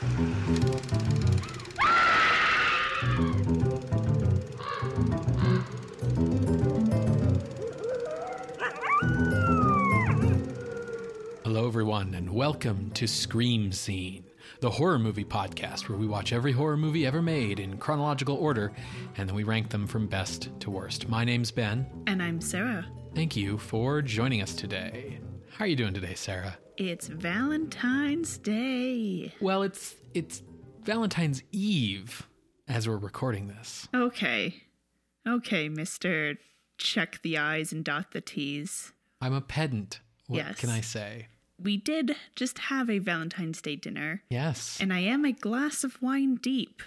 Hello, everyone, and welcome to Scream Scene, the horror movie podcast where we watch every horror movie ever made in chronological order and then we rank them from best to worst. My name's Ben. And I'm Sarah. Thank you for joining us today. How are you doing today, Sarah? It's Valentine's Day. Well, it's it's Valentine's Eve as we're recording this. Okay. Okay, Mr. Check the I's and dot the T's. I'm a pedant. What Yes. can I say? We did just have a Valentine's Day dinner, Yes. and I am a glass of wine deep.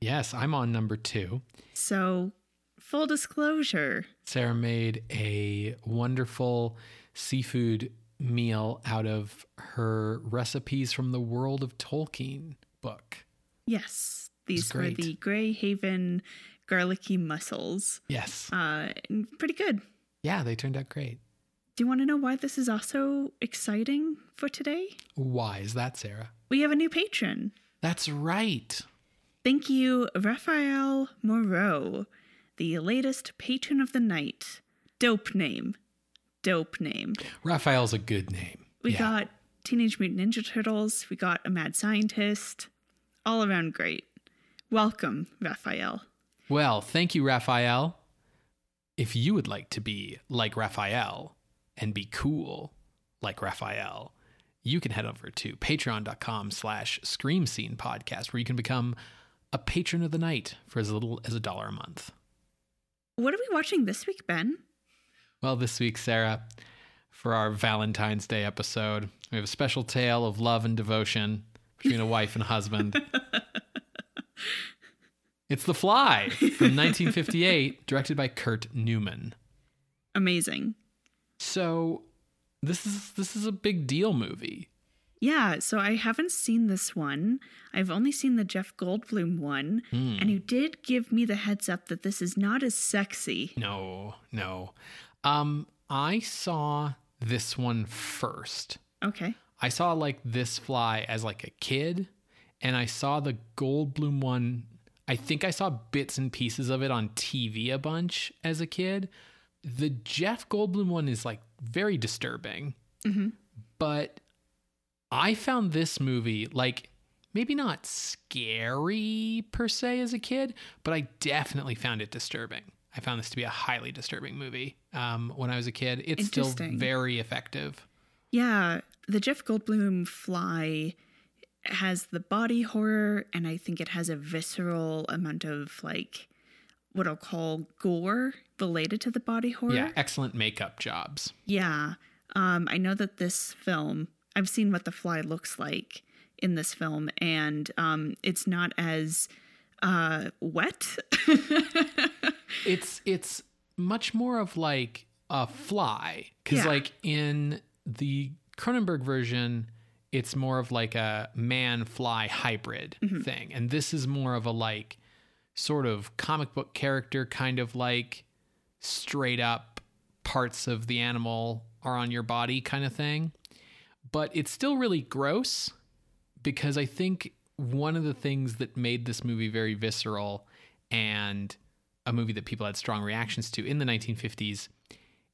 yes, I'm on number two. So, full disclosure, Sarah made a wonderful seafood meal out of her recipes from the World of Tolkien book. yes, these were the Grey Haven garlicky mussels. Yes. Uh, pretty good. Yeah, they turned out great. Do you want to know why this is also exciting for today? Why is that, Sarah? We have a new patron. That's right. Thank you, Raphael Moreau, the latest patron of the night. Dope name. Dope name. Raphael's a good name. We Yeah. got Teenage Mutant Ninja Turtles. We got a mad scientist. All around great. Welcome, Raphael. Well, thank you, Raphael. If you would like to be like Raphael and be cool like Raphael, you can head over to patreon.com slash scream scene podcast where you can become a patron of the night for as little as a dollar a month. What are we watching this week, Ben? Well, this week, Sarah, for our Valentine's Day episode, we have a special tale of love and devotion between a wife and husband. It's The Fly from 1958, directed by Kurt Neumann. Amazing. So, this is this is a big deal movie. Yeah, so I haven't seen this one. I've only seen the Jeff Goldblum one. Hmm. And you did give me the heads up that this is not as sexy. No, no. Um, I saw this one first. Okay. I saw like this fly as like a kid, and I saw the Goldblum one. I think I saw bits and pieces of it on TV a bunch as a kid. The Jeff Goldblum one is like very disturbing, but I found this movie like maybe not scary per se as a kid, but I definitely found it disturbing. I found this to be a highly disturbing movie um, when I was a kid. It's still very effective. Yeah, the Jeff Goldblum fly has the body horror, and I think it has a visceral amount of like what I'll call gore related to the body horror. Yeah, excellent makeup jobs. Yeah. Um, I know that this film, I've seen what the fly looks like in this film, and um, it's not as uh, wet. It's it's much more of like a fly. Cuz Yeah. like in the Cronenberg version it's more of like a man fly hybrid mm-hmm. thing. And this is more of a like sort of comic book character kind of like straight up parts of the animal are on your body kind of thing. But it's still really gross because I think one of the things that made this movie very visceral and a movie that people had strong reactions to in the 1950s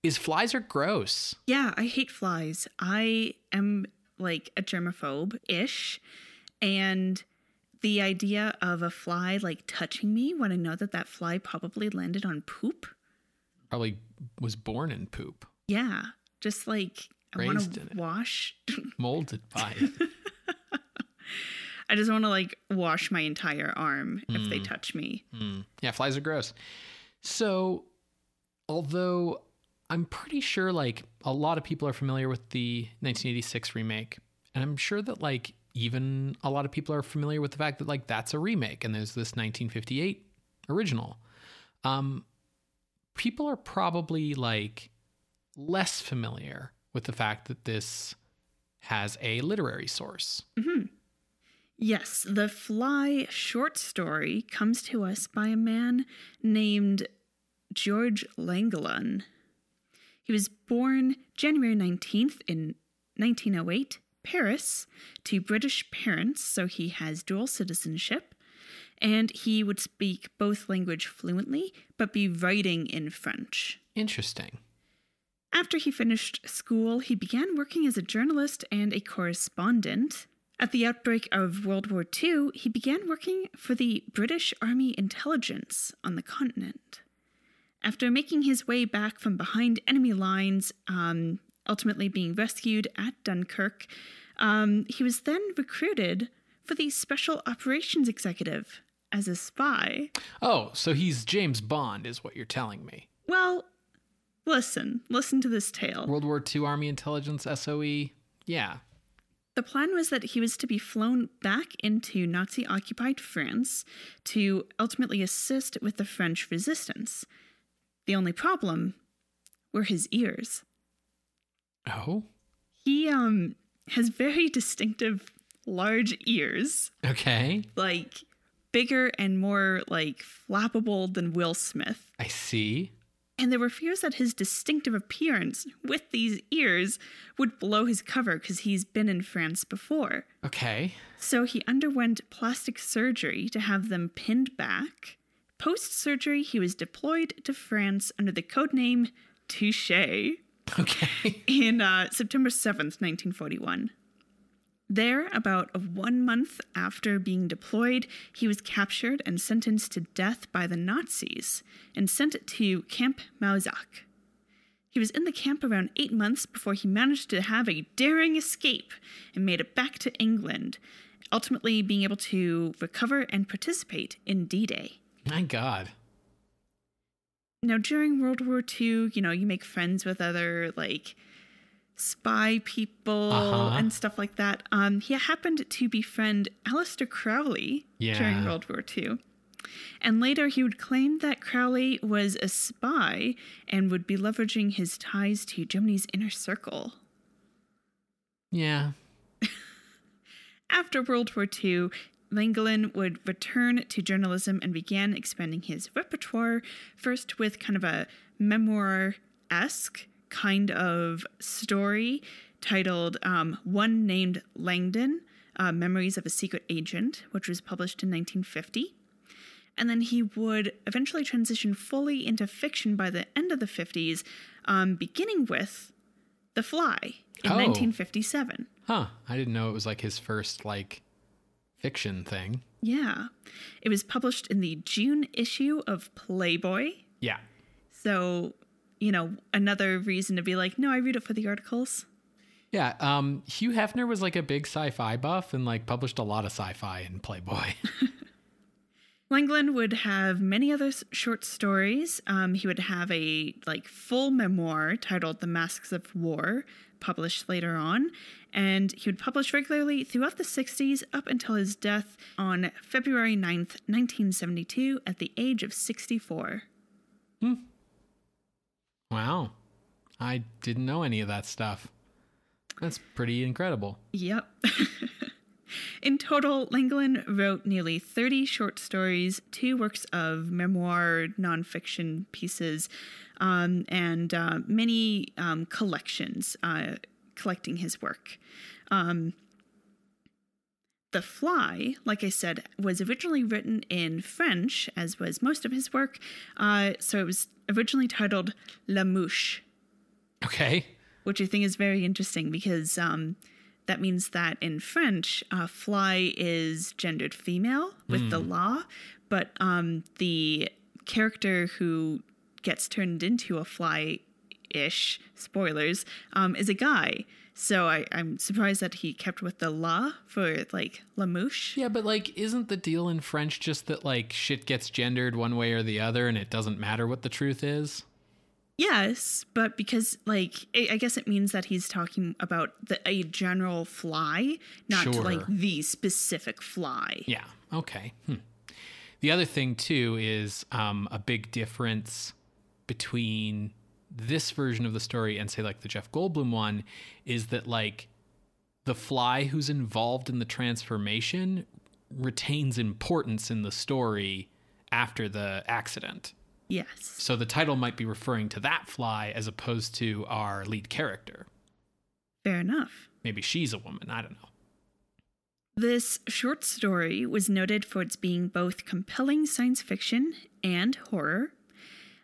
is flies are gross. yeah, I hate flies. I am like a germaphobe ish. And the idea of a fly like touching me when I know that that fly probably landed on poop. Probably was born in poop, Yeah. Just like I want Raised in to it. wash. molded by it. I just want to like wash my entire arm if they touch me. Mm. Yeah, flies are gross. So, although I'm pretty sure like a lot of people are familiar with the 1986 remake, and I'm sure that like even a lot of people are familiar with the fact that like that's a remake and there's this 1958 original. Um people are probably like less familiar with the fact that this has a literary source. Yes, the Fly short story comes to us by a man named George Langelaan. He was born January 19th in 1908 Paris to British parents, so he has dual citizenship, and he would speak both language fluently, but be writing in French. Interesting. After he finished school, he began working as a journalist and a correspondent. At the outbreak of World War II, he began working for the British Army intelligence on the continent. After making his way back from behind enemy lines, um, ultimately being rescued at Dunkirk, um, he was then recruited for the Special Operations Executive as a spy. Oh, so he's James Bond, is what you're telling me. Well, listen, listen to this tale. World War II Army Intelligence SOE. Yeah. The plan was that he was to be flown back into Nazi occupied France to ultimately assist with the French resistance. The only problem were his ears. Oh. He um has very distinctive large ears, Okay. like bigger and more like flappable than Will Smith. I see. And there were fears that his distinctive appearance with these ears would blow his cover because he's been in France before. Okay. So he underwent plastic surgery to have them pinned back. Post surgery, he was deployed to France under the codename Touche Okay. in uh, September 7th, 1941. There, about one month after being deployed, he was captured and sentenced to death by the Nazis and sent to Camp Mauzac. He was in the camp around eight months before he managed to have a daring escape and made it back to England, ultimately being able to recover and participate in D Day. My God. Now, during World War II, you know, you make friends with other, like, spy people Uh-huh. and stuff like that. Um, he happened to befriend Aleister Crowley Yeah. during World War II. And later, he would claim that Crowley was a spy and would be leveraging his ties to Germany's inner circle. Yeah. After World War II, Langelaan would return to journalism and began expanding his repertoire, first with kind of a memoir esque kind of story titled um, One Named Langdon uh, Memories of a Secret Agent, which was published in 1950. And then he would eventually transition fully into fiction by the end of the 50s, um, beginning with The Fly in Oh. 1957. Huh. I didn't know it was like his first like fiction thing. Yeah. It was published in the June issue of Playboy. Yeah. So, you know, another reason to be like, no, I read it for the articles. Yeah. Um, Hugh Hefner was like a big sci-fi buff and like published a lot of sci-fi in Playboy. Langelaan would have many other s- short stories. Um, he would have a like full memoir titled "The Masks of War," published later on, and he would publish regularly throughout the '60s up until his death on February 9th, 1972, at the age of 64. Wow. I didn't know any of that stuff. That's pretty incredible. Yep. In total, Langelaan wrote nearly 30 short stories, two works of memoir nonfiction pieces, um, and uh, many um, collections uh, collecting his work. Um, the Fly, like I said, was originally written in French, as was most of his work. Uh, so it was originally titled La Mouche Okay. which I think is very interesting because um, that means that in French, uh, fly is gendered female with the law, but um, the character who gets turned into a fly ish, spoilers, um, is a guy. So I, I'm surprised that he kept with the la for like la mouche. Yeah, but like, isn't the deal in French just that like shit gets gendered one way or the other and it doesn't matter what the truth is? Yes, but because like I I guess it means that he's talking about the, a general fly, not Sure. like the specific fly. Yeah. Okay. Hmm. The other thing too is um, a big difference between this version of the story and say like the Jeff Goldblum one is that like the fly who's involved in the transformation retains importance in the story after the accident. Yes. So the title might be referring to that fly as opposed to our lead character. Fair enough. Maybe she's a woman. I don't know. This short story was noted for its being both compelling science fiction and horror.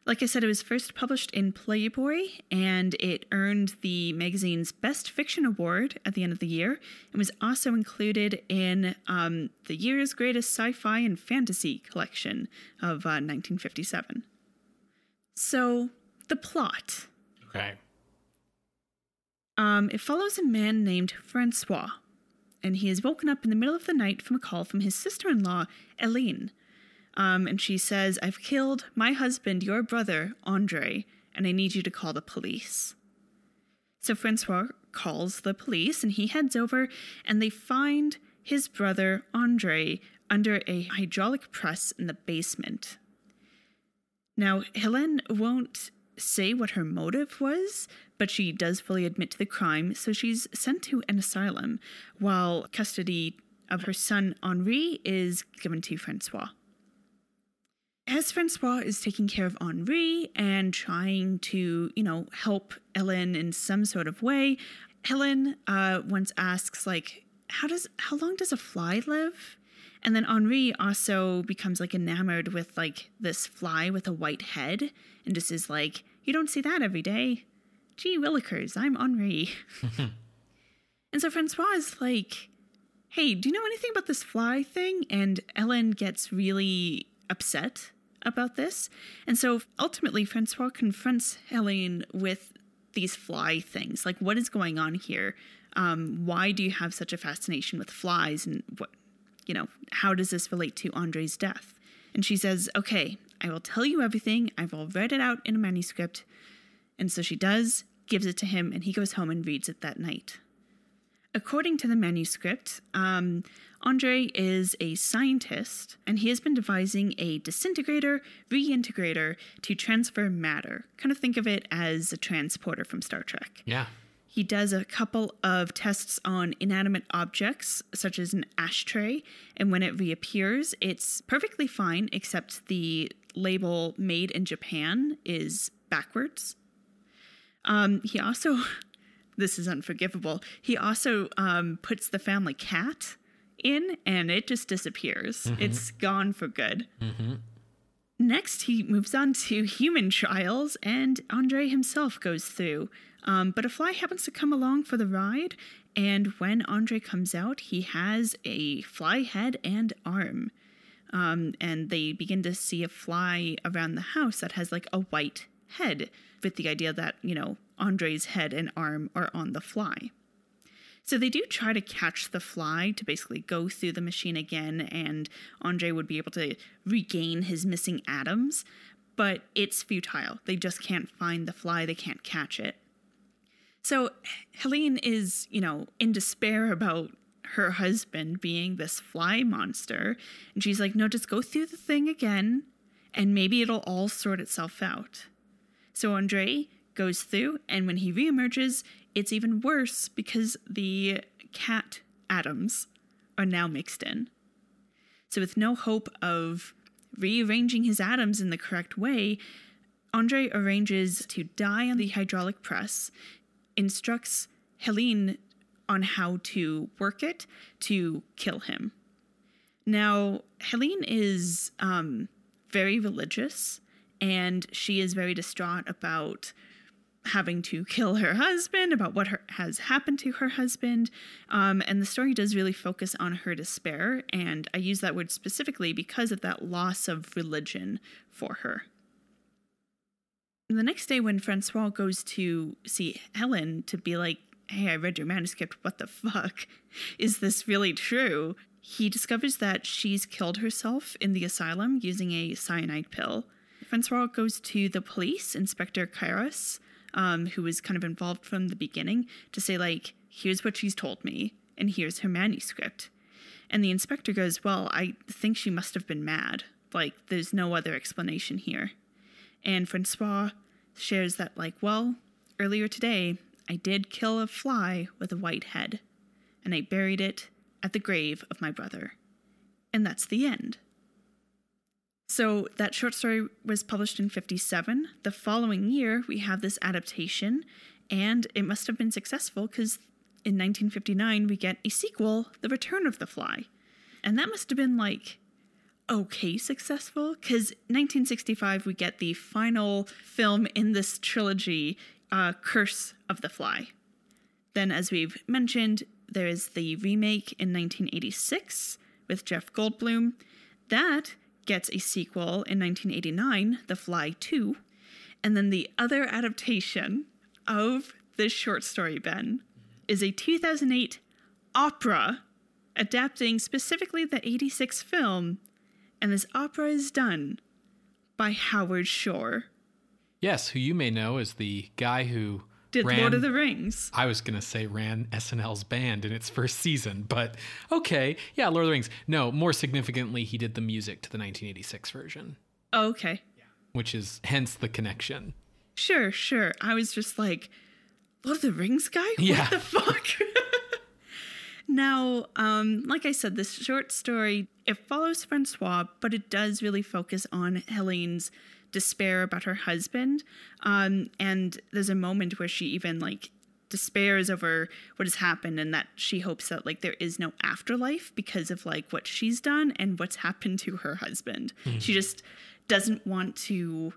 Like I said, it was first published in Playboy and it earned the magazine's Best Fiction Award at the end of the year and was also included in um, the year's greatest sci fi and fantasy collection of uh, 1957. So, the plot. Okay. Um, it follows a man named Francois, and he is woken up in the middle of the night from a call from his sister in law, Helene. Um, and she says, I've killed my husband, your brother, Andre, and I need you to call the police. So Francois calls the police and he heads over and they find his brother, Andre, under a hydraulic press in the basement. Now, Helen won't say what her motive was, but she does fully admit to the crime, so she's sent to an asylum while custody of her son Henri is given to Francois. As Francois is taking care of Henri and trying to, you know, help Helene in some sort of way, Helen uh, once asks, like, how does how long does a fly live? And then Henri also becomes like enamored with like this fly with a white head and just is like, you don't see that every day. Gee willikers, I'm Henri. and so Francois is like, hey, do you know anything about this fly thing? And Helene gets really upset about this. And so ultimately, Francois confronts Helene with these fly things. Like, what is going on here? Um, why do you have such a fascination with flies? And what, you know, how does this relate to Andre's death? And she says, okay, I will tell you everything. I've all read it out in a manuscript. And so she does, gives it to him, and he goes home and reads it that night. According to the manuscript, um, Andre is a scientist and he has been devising a disintegrator reintegrator to transfer matter. Kind of think of it as a transporter from Star Trek. Yeah. He does a couple of tests on inanimate objects, such as an ashtray, and when it reappears, it's perfectly fine, except the label made in Japan is backwards. Um, he also, this is unforgivable, he also um, puts the family cat in and it just disappears. Mm-hmm. It's gone for good. Mm-hmm. Next, he moves on to human trials, and Andre himself goes through. Um, but a fly happens to come along for the ride, and when Andre comes out, he has a fly head and arm. Um, and they begin to see a fly around the house that has like a white head, with the idea that, you know, Andre's head and arm are on the fly. So they do try to catch the fly to basically go through the machine again, and Andre would be able to regain his missing atoms, but it's futile. They just can't find the fly, they can't catch it. So Helene is, you know, in despair about her husband being this fly monster, and she's like, no, just go through the thing again, and maybe it'll all sort itself out. So Andre goes through, and when he reemerges, it's even worse because the cat atoms are now mixed in. So, with no hope of rearranging his atoms in the correct way, Andre arranges to die on the hydraulic press, instructs Helene on how to work it to kill him. Now, Helene is um, very religious and she is very distraught about having to kill her husband, about what her, has happened to her husband. Um, and the story does really focus on her despair. And I use that word specifically because of that loss of religion for her. the next day, when Francois goes to see Helen to be like, hey, I read your manuscript. What the fuck? Is this really true? He discovers that she's killed herself in the asylum using a cyanide pill. Francois goes to the police, Inspector Kairos, um, who was kind of involved from the beginning, to say, like, here's what she's told me, and here's her manuscript. And the inspector goes, Well, I think she must have been mad. Like, there's no other explanation here. And Francois shares that, like, well, earlier today, I did kill a fly with a white head, and I buried it at the grave of my brother. And that's the end. So that short story was published in 57. The following year, we have this adaptation, and it must have been successful because in 1959, we get a sequel, The Return of the Fly. And that must have been like okay successful because 1965 we get the final film in this trilogy uh, curse of the fly then as we've mentioned there is the remake in 1986 with jeff goldblum that gets a sequel in 1989 the fly 2 and then the other adaptation of this short story ben is a 2008 opera adapting specifically the 86 film and this opera is done by Howard Shore. Yes, who you may know as the guy who Did ran, Lord of the Rings. I was going to say ran SNL's band in its first season, but okay. Yeah, Lord of the Rings. No, more significantly, he did the music to the 1986 version, Oh, okay. which is hence the connection. Sure, sure. I was just like, Lord of the Rings guy? What Yeah. the fuck? now, um, like I said, this short story, it follows Francois, but it does really focus on Helene's despair about her husband. Um, and there's a moment where she even like despairs over what has happened and that she hopes that like there is no afterlife because of like what she's done and what's happened to her husband. She just doesn't want to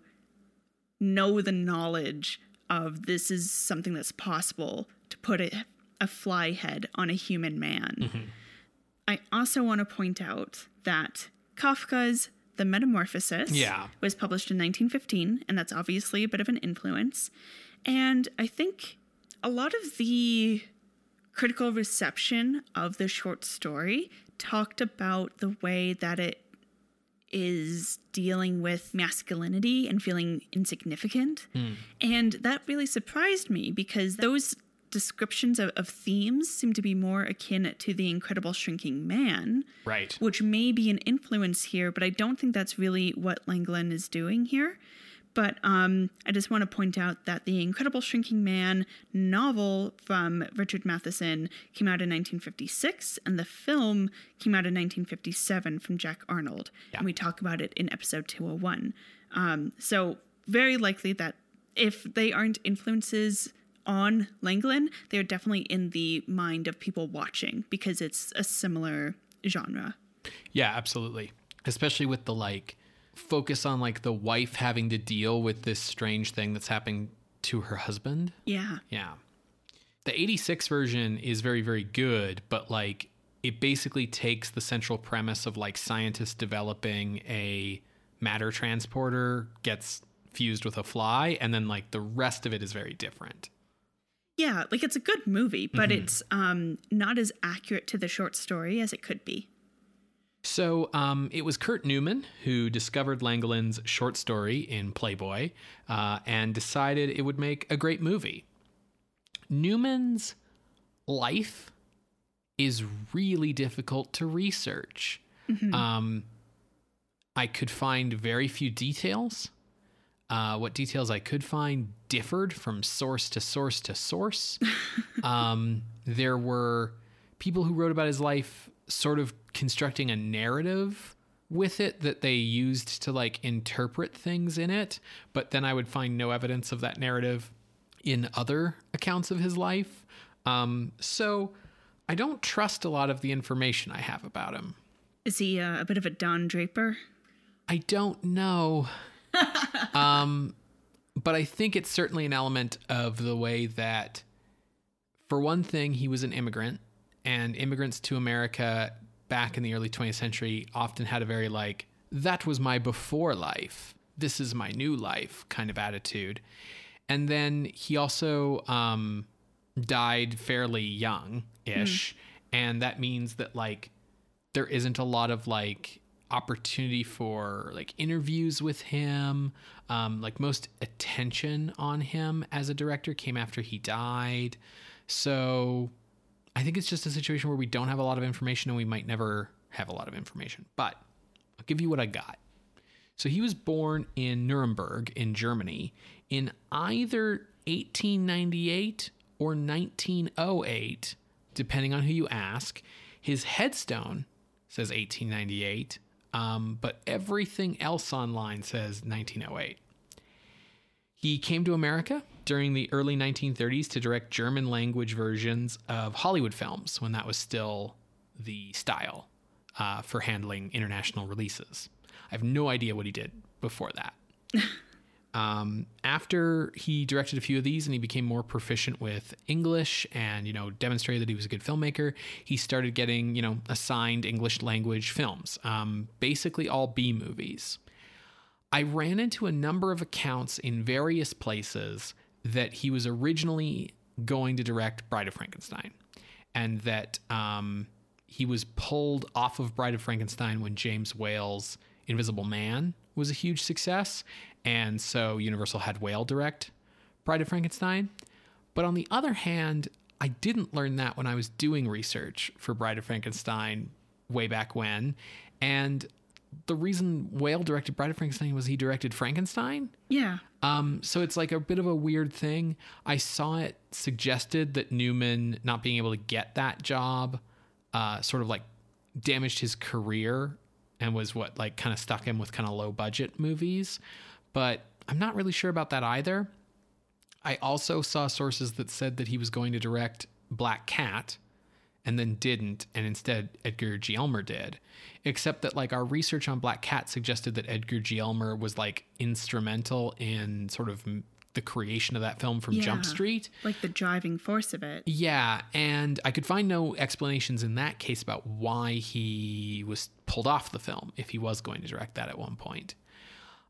know the knowledge of this is something that's possible to put a, a fly head on a human man. I also want to point out that Kafka's The Metamorphosis Yeah. was published in 1915, and that's obviously a bit of an influence. And I think a lot of the critical reception of the short story talked about the way that it is dealing with masculinity and feeling insignificant. Hmm. And that really surprised me because those descriptions of, of themes seem to be more akin to the incredible shrinking man Right. which may be an influence here, but I don't think that's really what Langelaan is doing here. But um, I just want to point out that the Incredible Shrinking Man novel from Richard Matheson came out in 1956, and the film came out in 1957 from Jack Arnold. And we talk about it in episode 201. Um, so, very likely that if they aren't influences on Langelaan, they're definitely in the mind of people watching because it's a similar genre. Yeah, absolutely. Especially with the like focus on like the wife having to deal with this strange thing that's happening to her husband. Yeah. Yeah. The 86 version is very, very good, but like it basically takes the central premise of like scientists developing a matter transporter, gets fused with a fly, and then like the rest of it is very different. Yeah, like it's a good movie, but it's um not as accurate to the short story as it could be. So um, it was Kurt Neumann who discovered Langelaan's short story in Playboy uh, and decided it would make a great movie. Neumann's life is really difficult to research. Um, I could find very few details. Uh, what details I could find differed from source to source to source. um, there were people who wrote about his life sort of constructing a narrative with it that they used to like interpret things in it, but then I would find no evidence of that narrative in other accounts of his life. Um, so I don't trust a lot of the information I have about him. Is he uh, a bit of a Don Draper? I don't know. um, but I think it's certainly an element of the way that, for one thing, he was an immigrant, and immigrants to America back in the early 20th century often had a very like, that was my before life, this is my new life kind of attitude. And then he also um, died fairly young ish. And that means that, like, there isn't a lot of like opportunity for like interviews with him. Um like most attention on him as a director came after he died. So i think it's just a situation where we don't have a lot of information and we might never have a lot of information. But i'll give you what i got. So he was born in nuremberg in germany in either 1898 or 1908 depending on who you ask. His headstone says 1898, um, but everything else online says 1908. He came to America during the early 1930s to direct German language versions of Hollywood films when that was still the style uh, for handling international releases. I have no idea what he did before that. um, after he directed a few of these and he became more proficient with English and, you know, demonstrated that he was a good filmmaker, he started getting, you know, assigned English language films, um, basically all B movies. I ran into a number of accounts in various places that he was originally going to direct Bride of Frankenstein and that um, he was pulled off of Bride of Frankenstein when James Whale's Invisible Man was a huge success. And so Universal had Whale direct Bride of Frankenstein. But on the other hand, I didn't learn that when I was doing research for Bride of Frankenstein way back when. And the reason Whale directed Bride of Frankenstein was he directed Frankenstein. Yeah. Um, so it's like a bit of a weird thing. I saw it suggested that Neumann not being able to get that job, uh, sort of like damaged his career and was what like kind of stuck him with kind of low budget movies. But I'm not really sure about that either. I also saw sources that said that he was going to direct Black Cat, and then didn't, and instead Edgar G. Ulmer did. Except that like our research on Black Cat suggested that Edgar G. Ulmer was like instrumental in sort of the creation of that film from Yeah. Jump Street. Like the driving force of it. Yeah, and I could find no explanations in that case about why he was pulled off the film if he was going to direct that at one point.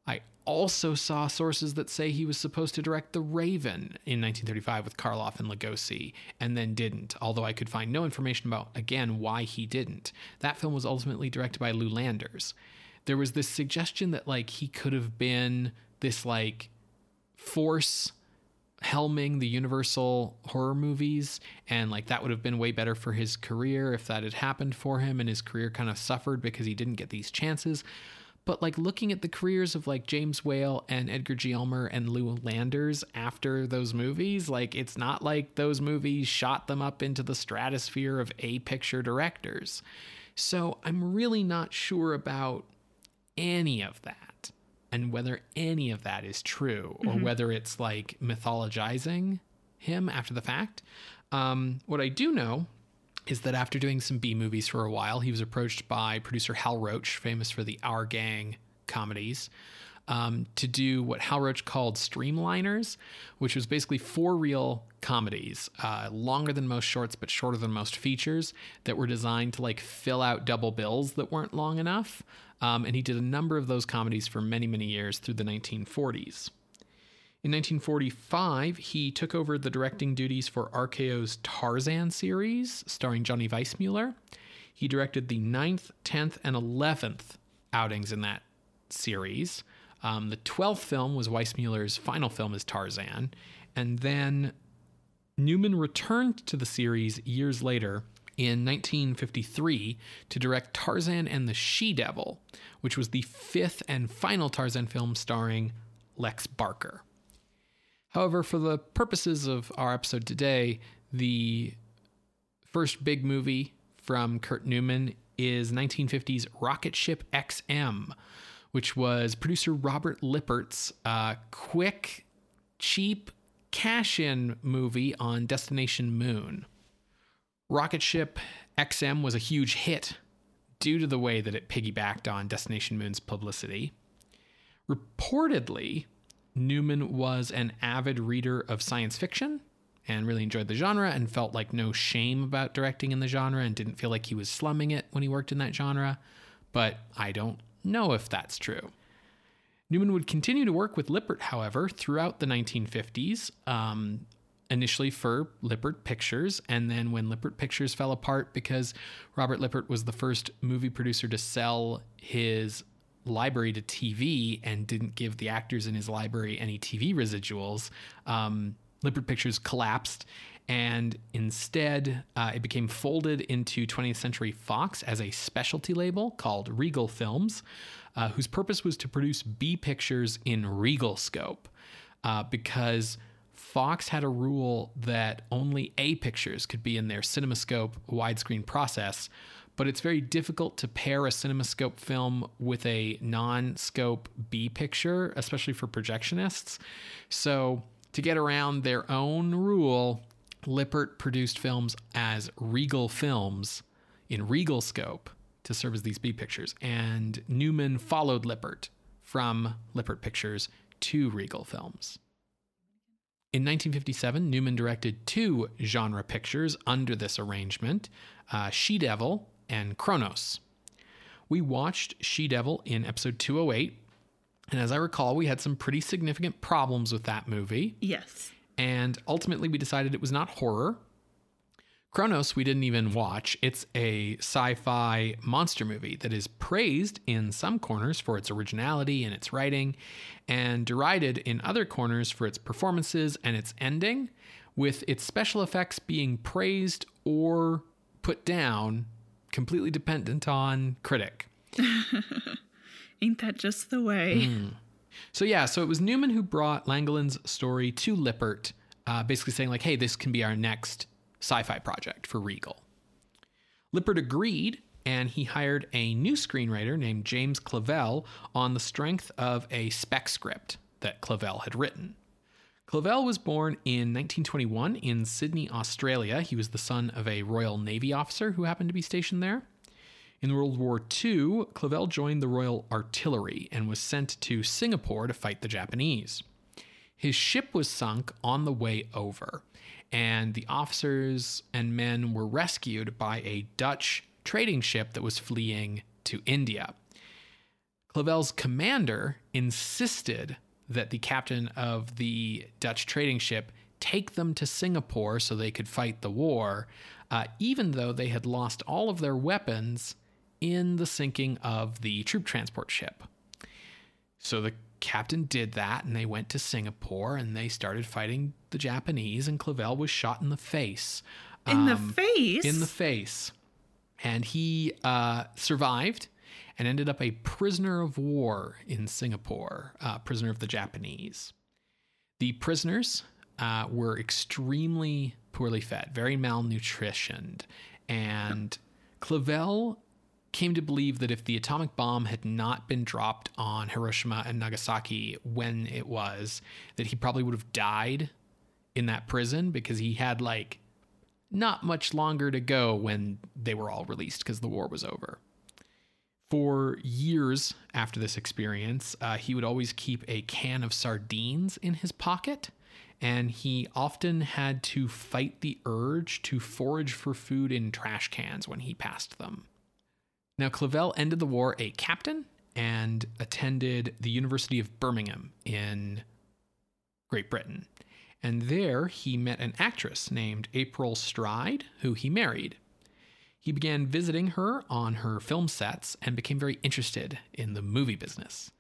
I also saw sources that say he was supposed to direct The Raven in 1935 with Karloff and Lugosi, and then didn't, although I could find no information about, again, why he didn't. That film was ultimately directed by Lew Landers. There was this suggestion that, like, he could have been this, like, force helming the Universal horror movies, and like that would have been way better for his career if that had happened for him, and his career kind of suffered because he didn't get these chances. But like looking at the careers of like James Whale and Edgar G. Ulmer and Lew Landers after those movies, like it's not like those movies shot them up into the stratosphere of A picture directors. So I'm really not sure about any of that and whether any of that is true or whether it's like mythologizing him after the fact. Um, what I do know is that after doing some B movies for a while, he was approached by producer Hal Roach, famous for the Our Gang comedies, um, to do what Hal Roach called Streamliners, which was basically four reel comedies, uh, longer than most shorts, but shorter than most features, that were designed to like fill out double bills that weren't long enough. Um, and he did a number of those comedies for many, many years through the 1940s. In 1945, he took over the directing duties for RKO's Tarzan series, starring Johnny Weissmuller. He directed the 9th, 10th, and 11th outings in that series. Um, the 12th film was Weissmuller's final film as Tarzan. And then Newman returned to the series years later in 1953 to direct Tarzan and the She Devil, which was the fifth and final Tarzan film starring Lex Barker. However, for the purposes of our episode today, the first big movie from Kurt Neumann is 1950's Rocket Ship XM, which was producer Robert Lippert's uh, quick, cheap cash in movie on Destination Moon. Rocket Ship XM was a huge hit due to the way that it piggybacked on Destination Moon's publicity. Reportedly, Neumann was an avid reader of science fiction and really enjoyed the genre and felt like no shame about directing in the genre and didn't feel like he was slumming it when he worked in that genre. But I don't know if that's true. Neumann would continue to work with Lippert, however, throughout the 1950s, um, initially for Lippert Pictures, and then when Lippert Pictures fell apart because Robert Lippert was the first movie producer to sell his library to TV and didn't give the actors in his library any TV residuals, um, Lippert Pictures collapsed. And instead, uh, it became folded into 20th Century Fox as a specialty label called Regal Films, uh, whose purpose was to produce B pictures in Regal scope. Uh, because Fox had a rule that only A pictures could be in their CinemaScope widescreen process, but it's very difficult to pair a CinemaScope film with a non scope B picture, especially for projectionists. So, to get around their own rule, Lippert produced films as Regal films in Regal scope to serve as these B pictures, and Neumann followed Lippert from Lippert Pictures to Regal films. In 1957, Neumann directed two genre pictures under this arrangement uh, She Devil and Kronos. We watched She Devil in episode 208, and as I recall, we had some pretty significant problems with that movie. Yes. And ultimately, we decided it was not horror. Kronos, we didn't even watch. It's a sci fi monster movie that is praised in some corners for its originality and its writing, and derided in other corners for its performances and its ending, with its special effects being praised or put down, completely dependent on critic. Ain't that just the way? So yeah, so it was Neumann who brought Langelaan's story to Lippert, uh, basically saying like, "Hey, this can be our next sci-fi project for Regal." Lippert agreed, and he hired a new screenwriter named James Clavell on the strength of a spec script that Clavell had written. Clavell was born in 1921 in Sydney, Australia. He was the son of a Royal Navy officer who happened to be stationed there. In World War II, Clavell joined the Royal Artillery and was sent to Singapore to fight the Japanese. His ship was sunk on the way over, and the officers and men were rescued by a Dutch trading ship that was fleeing to India. Clavell's commander insisted that the captain of the Dutch trading ship take them to Singapore so they could fight the war, uh, even though they had lost all of their weapons in the sinking of the troop transport ship. So the captain did that, and they went to Singapore and they started fighting the Japanese, and Clavell was shot in the face. In the Um, face? in the face. And he uh, survived and ended up a prisoner of war in Singapore, uh, prisoner of the Japanese. The prisoners uh, were extremely poorly fed, very malnutritioned. And Clavell came to believe that if the atomic bomb had not been dropped on Hiroshima and Nagasaki when it was, that he probably would have died in that prison because he had like not much longer to go when they were all released because the war was over. For years after this experience, uh, he would always keep a can of sardines in his pocket, and he often had to fight the urge to forage for food in trash cans when he passed them. Now, Clavell ended the war a captain and attended the University of Birmingham in Great Britain. And there he met an actress named April Stride, who he married. He began visiting her on her film sets and became very interested in the movie business.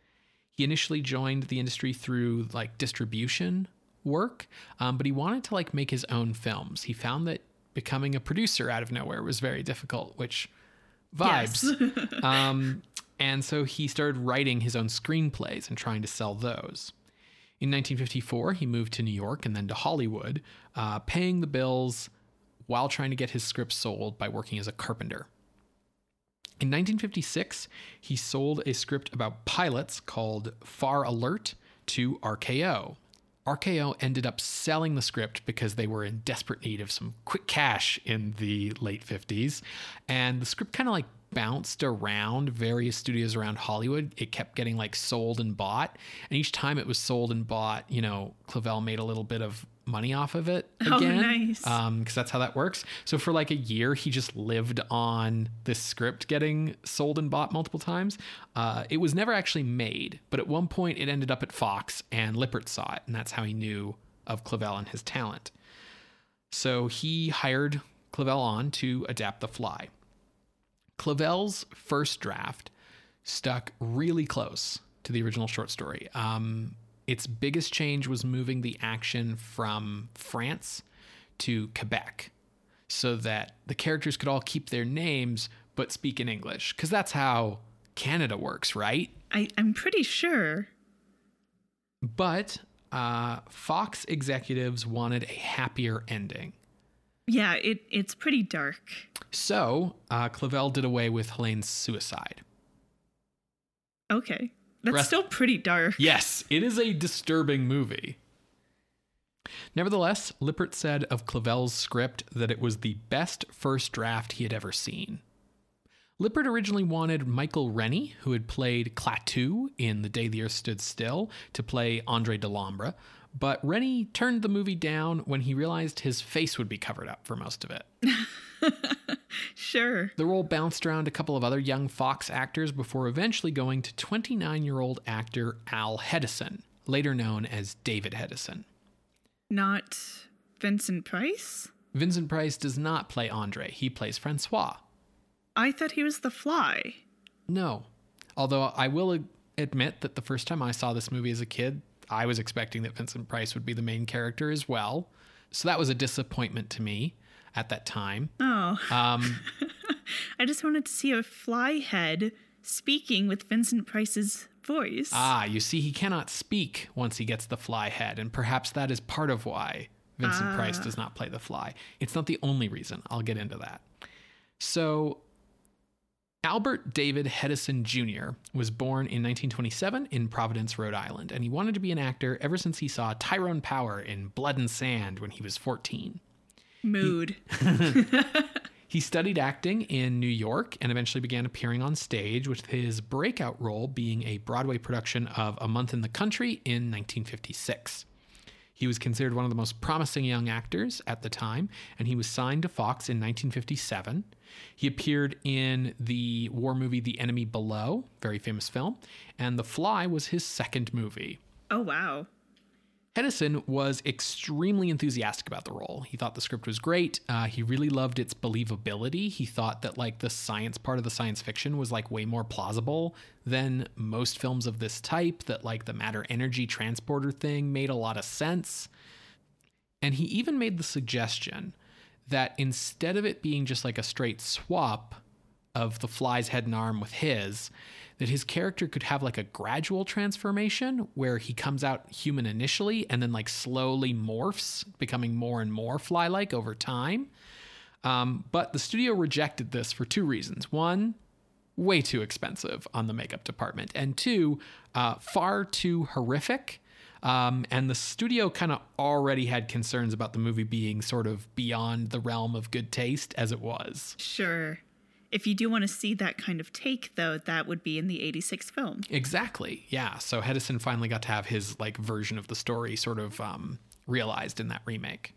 He initially joined the industry through like distribution work, um, but he wanted to like make his own films. He found that becoming a producer out of nowhere was very difficult, which vibes. um, and so he started writing his own screenplays and trying to sell those. In 1954, he moved to New York and then to Hollywood, uh, paying the bills while trying to get his scripts sold by working as a carpenter. In 1956, he sold a script about pilots called Far Alert to RKO. RKO ended up selling the script because they were in desperate need of some quick cash in the late 50s. And the script kind of like bounced around various studios around Hollywood. It kept getting like sold and bought. And each time it was sold and bought, you know, Clavell made a little bit of money off of it Oh, again. nice. Um, because that's how that works. So for like a year, he just lived on this script getting sold and bought multiple times. Uh, it was never actually made, but at one point it ended up at Fox, and Lippert saw it, and that's how he knew of Clavell and his talent. So he hired Clavell on to adapt The Fly. Clavell's first draft stuck really close to the original short story. Um, its biggest change was moving the action from France to Quebec so that the characters could all keep their names but speak in English because that's how Canada works, right? I, I'm pretty sure. But uh, Fox executives wanted a happier ending. Yeah, it it's pretty dark. So, uh, Clavell did away with Helene's suicide. Okay. That's Rest- still pretty dark. Yes, it is a disturbing movie. Nevertheless, Lippert said of Clavell's script that it was the best first draft he had ever seen. Lippert originally wanted Michael Rennie, who had played Klaatu in The Day the Earth Stood Still, to play Andre Delambre, but Rennie turned the movie down when he realized his face would be covered up for most of it. Sure. The role bounced around a couple of other young Fox actors before eventually going to 29 year old actor Al Hedison, later known as David Hedison. Not Vincent Price? Vincent Price does not play Andre, he plays Francois. I thought he was the fly. No. Although I will admit that the first time I saw this movie as a kid, I was expecting that Vincent Price would be the main character as well. So that was a disappointment to me at that time. Oh, Um, I just wanted to see a fly head speaking with Vincent Price's voice. ah, you see, he cannot speak once he gets the fly head, and perhaps that is part of why Vincent Price does not play the fly. It's not the only reason. I'll get into that. So, Albert David Hedison Jr. was born in 1927 in Providence, Rhode Island, and he wanted to be an actor ever since he saw Tyrone Power in Blood and Sand when he was 14. Mood. He studied acting in New York and eventually began appearing on stage, with his breakout role being a Broadway production of A Month in the Country in 1956. He was considered one of the most promising young actors at the time, and he was signed to Fox in 1957. He appeared in the war movie The Enemy Below, very famous film, and The Fly was his second movie. oh, wow. Hedison was extremely enthusiastic about the role. He thought the script was great. Uh, he really loved its believability. He thought that like the science part of the science fiction was like way more plausible than most films of this type. That like the matter energy transporter thing made a lot of sense. And he even made the suggestion that instead of it being just like a straight swap of the fly's head and arm with his, that his character could have like a gradual transformation where he comes out human initially and then like slowly morphs, becoming more and more fly like over time. Um, but the studio rejected this for two reasons. One, way too expensive on the makeup department, and two, uh, far too horrific. Um, and the studio kind of already had concerns about the movie being sort of beyond the realm of good taste as it was. Sure. If you do want to see that kind of take, though, that would be in the 86 film. Exactly. Yeah. So Hedison finally got to have his like version of the story sort of um, realized in that remake.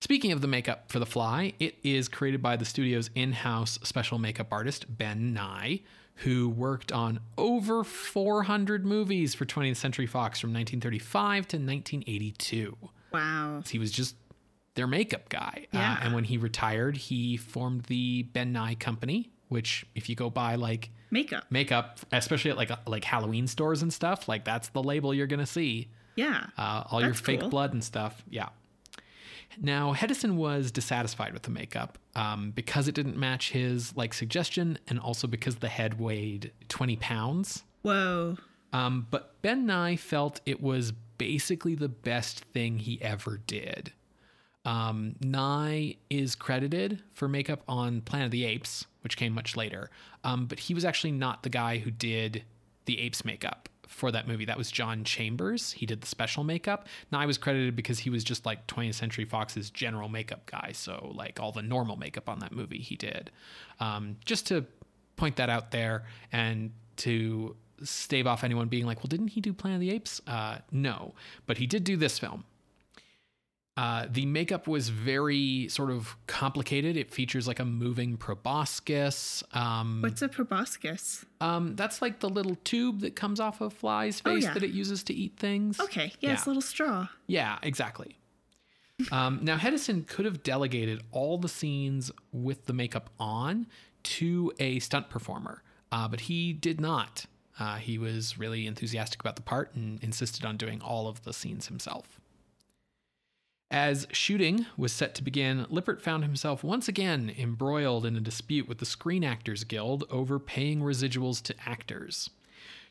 Speaking of the makeup for The Fly, it is created by the studio's in-house special makeup artist Ben Nye, who worked on over 400 movies for 20th Century Fox from 1935 to 1982. Wow. He was just their makeup guy. Yeah. Uh, and when he retired, he formed the Ben Nye Company, which if you go buy like Makeup. makeup, especially at like like Halloween stores and stuff, like that's the label you're gonna see. Yeah. Uh, all your fake cool. blood and stuff. Yeah. Now Hedison was dissatisfied with the makeup um, because it didn't match his like suggestion, and also because the head weighed 20 pounds. Whoa. Um, but Ben Nye felt it was basically the best thing he ever did. Um, Nye is credited for makeup on Planet of the Apes, which came much later. Um, but he was actually not the guy who did the apes makeup for that movie. That was John Chambers. He did the special makeup. Nye was credited because he was just like 20th Century Fox's general makeup guy. So, like all the normal makeup on that movie, he did. Um, just to point that out there and to stave off anyone being like, well, didn't he do Planet of the Apes? Uh, no, but he did do this film. Uh, the makeup was very sort of complicated. It features like a moving proboscis. Um, What's a proboscis? um, that's like the little tube that comes off of fly's Oh, face yeah. that it uses to eat things. Okay. Yeah, it's a little straw. Yeah, exactly. Um, now, Hedison could have delegated all the scenes with the makeup on to a stunt performer, uh, but he did not. Uh, he was really enthusiastic about the part and insisted on doing all of the scenes himself. As shooting was set to begin, Lippert found himself once again embroiled in a dispute with the Screen Actors Guild over paying residuals to actors.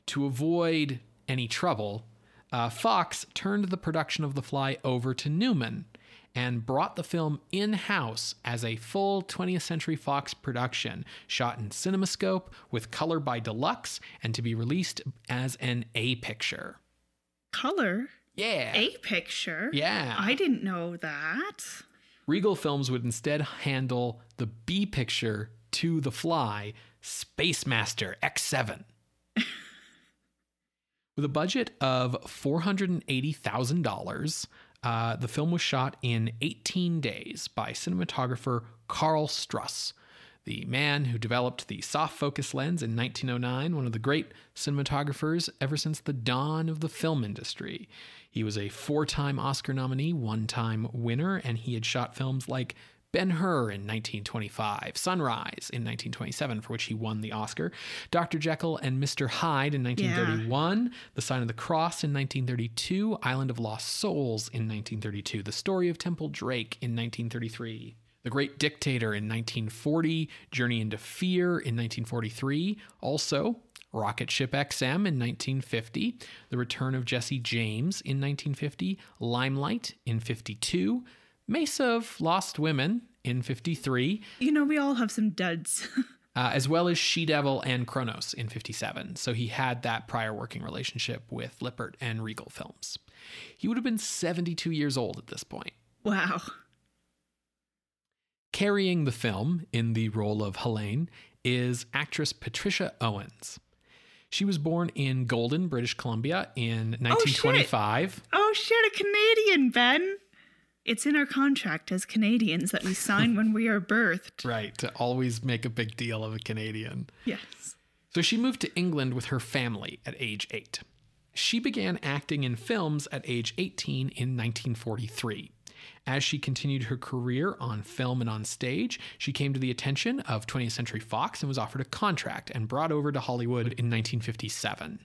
To avoid any trouble, uh, Fox turned the production of The Fly over to Neumann, and brought the film in house as a full 20th Century Fox production, shot in CinemaScope with color by Deluxe and to be released as an A picture. Color? Yeah. A picture? Yeah. I didn't know that. Regal Films would instead handle the B picture to The Fly, Space Master X7. With a budget of $480,000, uh, the film was shot in 18 days by cinematographer Karl Struss, the man who developed the soft focus lens in 1909, one of the great cinematographers ever since the dawn of the film industry. He was a four time Oscar nominee, one time winner, and he had shot films like Ben Hur in 1925, Sunrise in 1927, for which he won the Oscar, Dr. Jekyll and Mr. Hyde in 1931, yeah. The Sign of the Cross in 1932, Island of Lost Souls in 1932, The Story of Temple Drake in 1933. The Great Dictator in 1940, Journey into Fear in 1943, also Rocket Ship XM in 1950, The Return of Jesse James in 1950, Limelight in 52, Mesa of Lost Women in 53. You know, we all have some duds. uh, as well as She Devil and Kronos in 57. So he had that prior working relationship with Lippert and Regal Films. He would have been 72 years old at this point. Wow. Carrying the film in the role of Helene is actress Patricia Owens. She was born in Golden, British Columbia in 1925. Oh shit, oh, shit a Canadian, Ben. It's in our contract as Canadians that we sign when we are birthed. Right, to always make a big deal of a Canadian. Yes. So she moved to England with her family at age eight. She began acting in films at age 18 in 1943. As she continued her career on film and on stage, she came to the attention of 20th Century Fox and was offered a contract and brought over to Hollywood in 1957.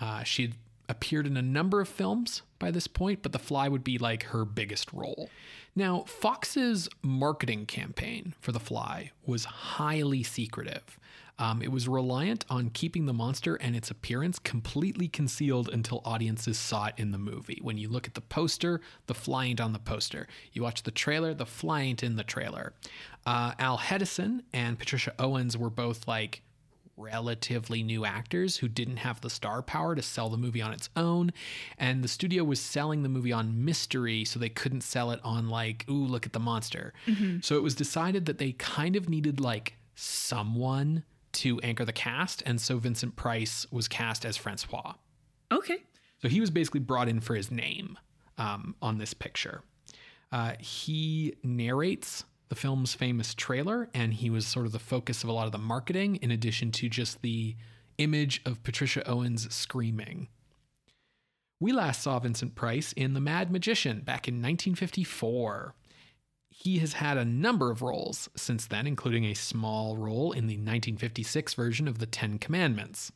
Uh, she had appeared in a number of films by this point, but The Fly would be like her biggest role. Now, Fox's marketing campaign for The Fly was highly secretive. Um, it was reliant on keeping the monster and its appearance completely concealed until audiences saw it in the movie. When you look at the poster, the fly ain't on the poster. You watch the trailer, the fly ain't in the trailer. Uh, Al Hedison and Patricia Owens were both like relatively new actors who didn't have the star power to sell the movie on its own. And the studio was selling the movie on mystery, so they couldn't sell it on, like, ooh, look at the monster. Mm-hmm. So it was decided that they kind of needed, like, someone to anchor the cast. And so Vincent Price was cast as Francois. Okay. So he was basically brought in for his name um, on this picture. Uh, he narrates the film's famous trailer, and he was sort of the focus of a lot of the marketing, in addition to just the image of Patricia Owens screaming. We last saw Vincent Price in The Mad Magician back in 1954. He has had a number of roles since then, including a small role in the 1956 version of The Ten Commandments.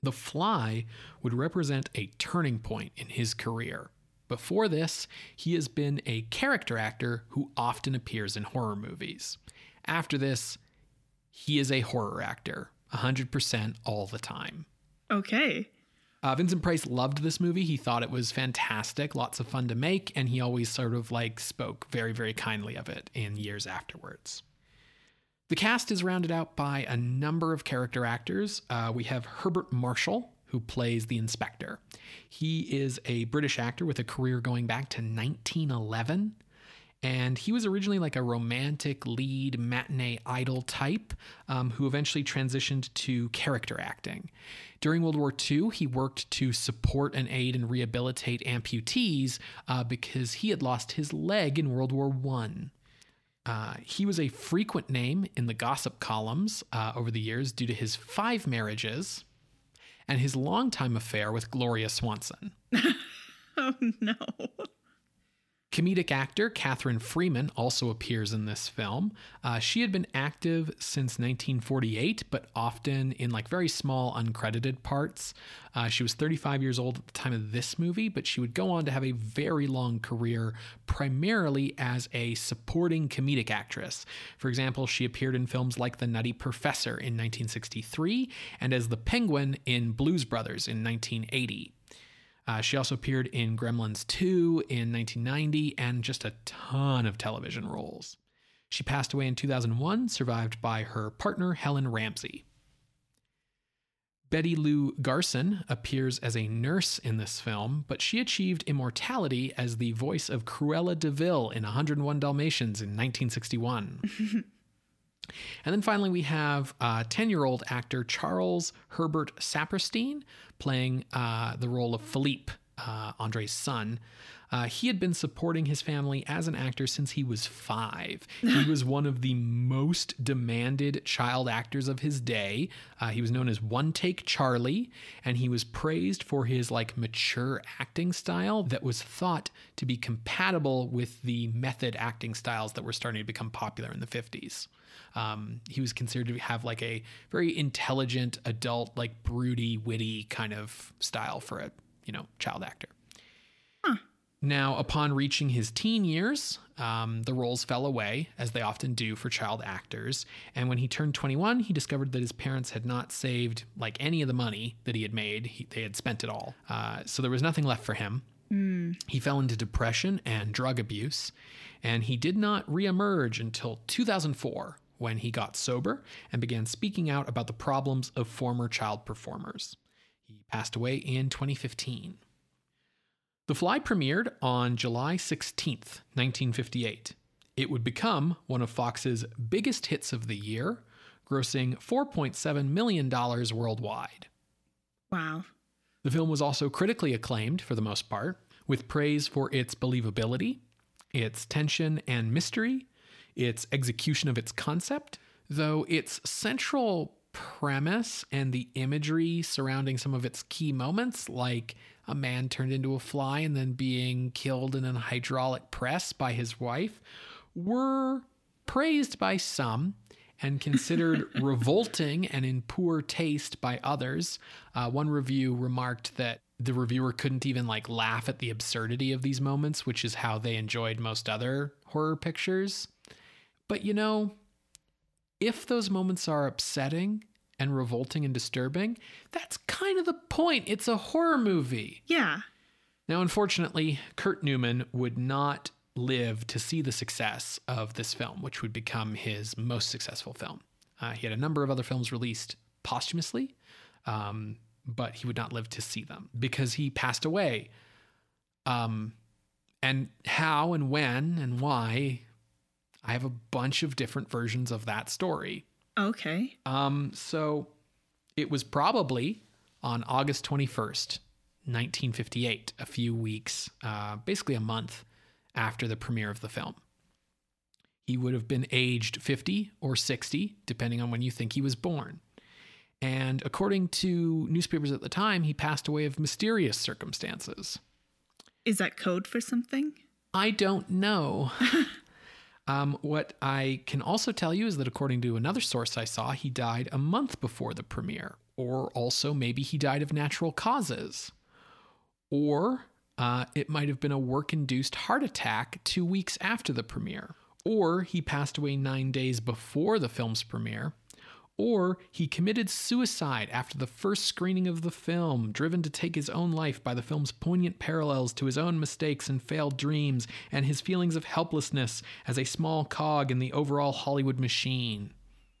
The Fly would represent a turning point in his career. Before this, he has been a character actor who often appears in horror movies. After this, he is a horror actor, 100% all the time. Okay. Uh, Vincent Price loved this movie. He thought it was fantastic, lots of fun to make, and he always sort of like spoke very, very kindly of it in years afterwards. The cast is rounded out by a number of character actors. Uh, we have Herbert Marshall, who plays the inspector. He is a British actor with a career going back to 1911. And he was originally like a romantic lead matinee idol type um, who eventually transitioned to character acting. During World War II, he worked to support and aid and rehabilitate amputees uh, because he had lost his leg in World War I. Uh, he was a frequent name in the gossip columns uh, over the years due to his five marriages, and his longtime affair with Gloria Swanson. oh, no. Comedic actor Catherine Freeman also appears in this film. Uh, she had been active since 1948, but often in like very small, uncredited parts. Uh, she was 35 years old at the time of this movie, but she would go on to have a very long career, primarily as a supporting comedic actress. For example, she appeared in films like The Nutty Professor in 1963 and as the Penguin in Blues Brothers in 1980. Uh, she also appeared in Gremlins 2 in 1990 and just a ton of television roles. She passed away in 2001, survived by her partner, Helen Ramsey. Betty Lou Gerson appears as a nurse in this film, but she achieved immortality as the voice of Cruella de Vil in 101 Dalmatians in 1961. and then finally, we have 10 year old actor Charles Herbert Saperstein playing uh, the role of Philippe, uh, Andre's son. Uh, he had been supporting his family as an actor since he was five. he was one of the most demanded child actors of his day. Uh, he was known as One Take Charlie, and he was praised for his like mature acting style that was thought to be compatible with the method acting styles that were starting to become popular in the 50s. Um, he was considered to have like a very intelligent, adult, like broody, witty kind of style for a you know child actor. Now, upon reaching his teen years, um, the roles fell away, as they often do for child actors. And when he turned 21, he discovered that his parents had not saved like any of the money that he had made. He, they had spent it all. Uh, so there was nothing left for him. He fell into depression and drug abuse, and he did not reemerge until 2004 when he got sober and began speaking out about the problems of former child performers. He passed away in 2015. The Fly premiered on July 16, 1958. It would become one of Fox's biggest hits of the year, grossing $4.7 million worldwide. Wow. The film was also critically acclaimed for the most part, with praise for its believability, its tension and mystery, its execution of its concept, though its central premise and the imagery surrounding some of its key moments, like a man turned into a fly and then being killed in a hydraulic press by his wife, were praised by some and considered revolting and in poor taste by others. Uh, one review remarked that the reviewer couldn't even like laugh at the absurdity of these moments, which is how they enjoyed most other horror pictures. But you know, if those moments are upsetting and revolting and disturbing, that's kind of the point. It's a horror movie. Yeah. Now, unfortunately, Kurt Neumann would not live to see the success of this film, which would become his most successful film. Uh, he had a number of other films released posthumously, um, but he would not live to see them because he passed away. Um, and how and when and why, I have a bunch of different versions of that story. Okay. Um, so it was probably on August 21st, 1958, a few weeks, uh, basically a month after the premiere of the film. He would have been aged 50 or 60, depending on when you think he was born. And according to newspapers at the time, he passed away of mysterious circumstances. Is that code for something? I don't know. um, what I can also tell you is that according to another source I saw, he died a month before the premiere, or also maybe he died of natural causes, or uh, it might have been a work induced heart attack two weeks after the premiere, or he passed away nine days before the film's premiere. Or he committed suicide after the first screening of the film, driven to take his own life by the film's poignant parallels to his own mistakes and failed dreams, and his feelings of helplessness as a small cog in the overall Hollywood machine.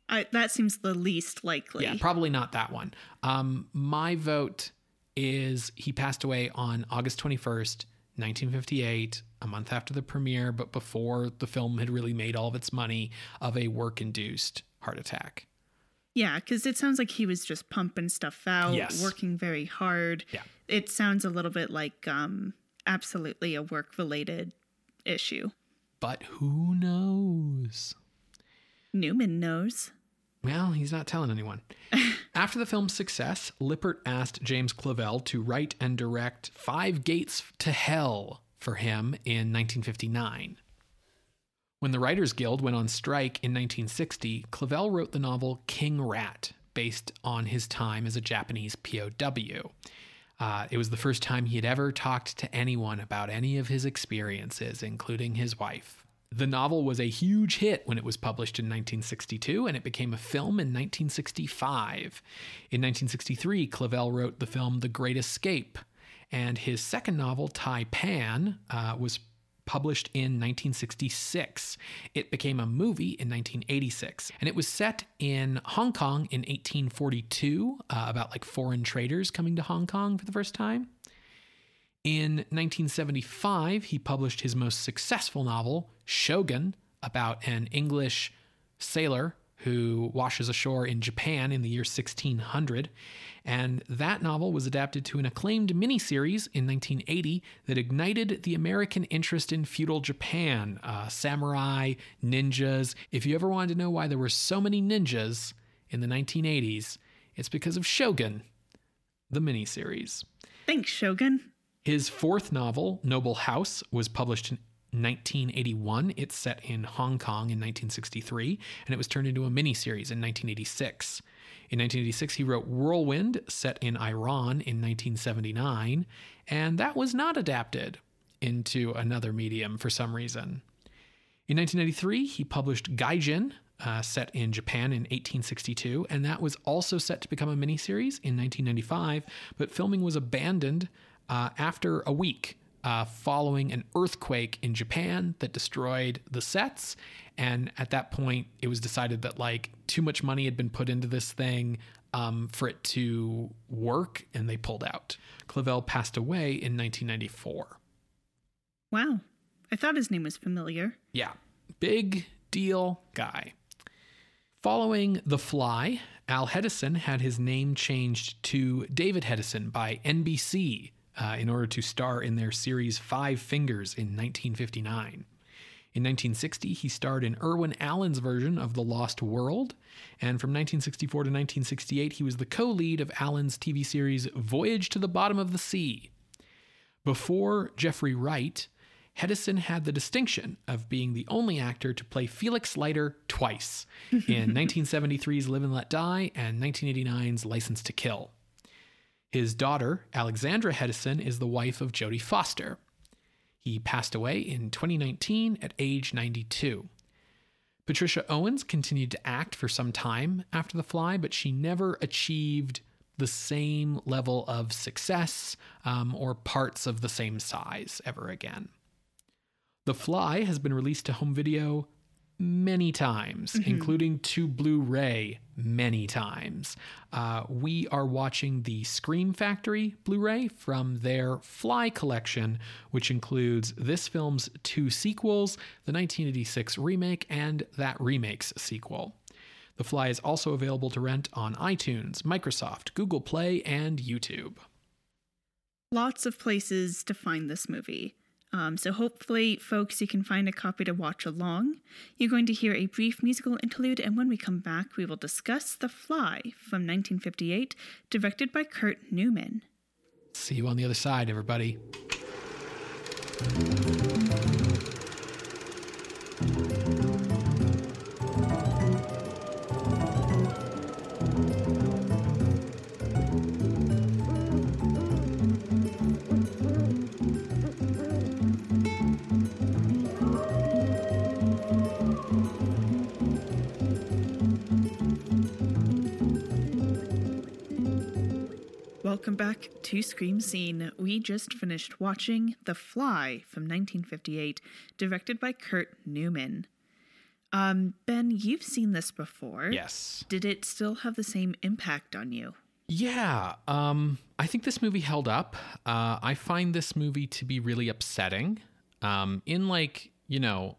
I, that seems the least likely. Yeah, probably not that one. Um, my vote is he passed away on August 21st, 1958, a month after the premiere, but before the film had really made all of its money, of a work induced heart attack. Yeah, because it sounds like he was just pumping stuff out, Yes. working very hard. Yeah. It sounds a little bit like um, absolutely a work related issue. But who knows? Neumann knows. Well, he's not telling anyone. After the film's success, Lippert asked James Clavell to write and direct Five Gates to Hell for him in 1959. When the Writers Guild went on strike in 1960, Clavell wrote the novel King Rat, based on his time as a Japanese POW. Uh, it was the first time he had ever talked to anyone about any of his experiences, including his wife. The novel was a huge hit when it was published in 1962, and it became a film in 1965. In 1963, Clavell wrote the film The Great Escape, And his second novel, Tai Pan, uh, was published in 1966. It became a movie in 1986, and it was set in Hong Kong in 1842, uh, about like foreign traders coming to Hong Kong for the first time. In 1975, he published his most successful novel, Shogun, about an English sailor who washes ashore in Japan in the year 1600. And that novel was adapted to an acclaimed miniseries in 1980 that ignited the American interest in feudal Japan, uh, samurai, ninjas. If you ever wanted to know why there were so many ninjas in the 1980s, it's because of Shogun, the miniseries. Thanks, Shogun. His fourth novel, Noble House, was published in 1981. It's set in Hong Kong in 1963, and it was turned into a miniseries in 1986. In 1986, he wrote Whirlwind, set in Iran in 1979, and that was not adapted into another medium for some reason. In 1993, he published Gaijin, uh, set in Japan in 1862, and that was also set to become a miniseries in 1995, but filming was abandoned uh, after a week uh, following an earthquake in Japan that destroyed the sets. And at that point, it was decided that like too much money had been put into this thing um, for it to work, and they pulled out. Clavell passed away in 1994. Wow. I thought his name was familiar. Yeah, big deal guy. Following The Fly, Al Hedison had his name changed to David Hedison by NBC uh, in order to star in their series Five Fingers in 1959. In 1960, he starred in Irwin Allen's version of The Lost World, and from 1964 to 1968, he was the co lead of Allen's TV series Voyage to the Bottom of the Sea. Before Jeffrey Wright, Hedison had the distinction of being the only actor to play Felix Leiter twice in 1973's Live and Let Die and 1989's License to Kill. His daughter, Alexandra Hedison, is the wife of Jodie Foster. He passed away in 2019 at age 92. Patricia Owens continued to act for some time after The Fly, but she never achieved the same level of success um, or parts of the same size ever again. The Fly has been released to home video many times, mm-hmm. including to Blu ray many times. Uh, we are watching the Scream Factory Blu ray from their Fly collection, which includes this film's two sequels the 1986 remake and that remake's sequel. The Fly is also available to rent on iTunes, Microsoft, Google Play, and YouTube. Lots of places to find this movie. Um, so, hopefully, folks, you can find a copy to watch along. You're going to hear a brief musical interlude, and when we come back, we will discuss The Fly from 1958, directed by Kurt Neumann. See you on the other side, everybody. Welcome back to Scream Scene. We just finished watching The Fly from 1958, directed by Kurt Neumann. Um, Ben, you've seen this before. Yes. Did it still have the same impact on you? Yeah, um, I think this movie held up. Uh, I find this movie to be really upsetting. Um, in like, you know,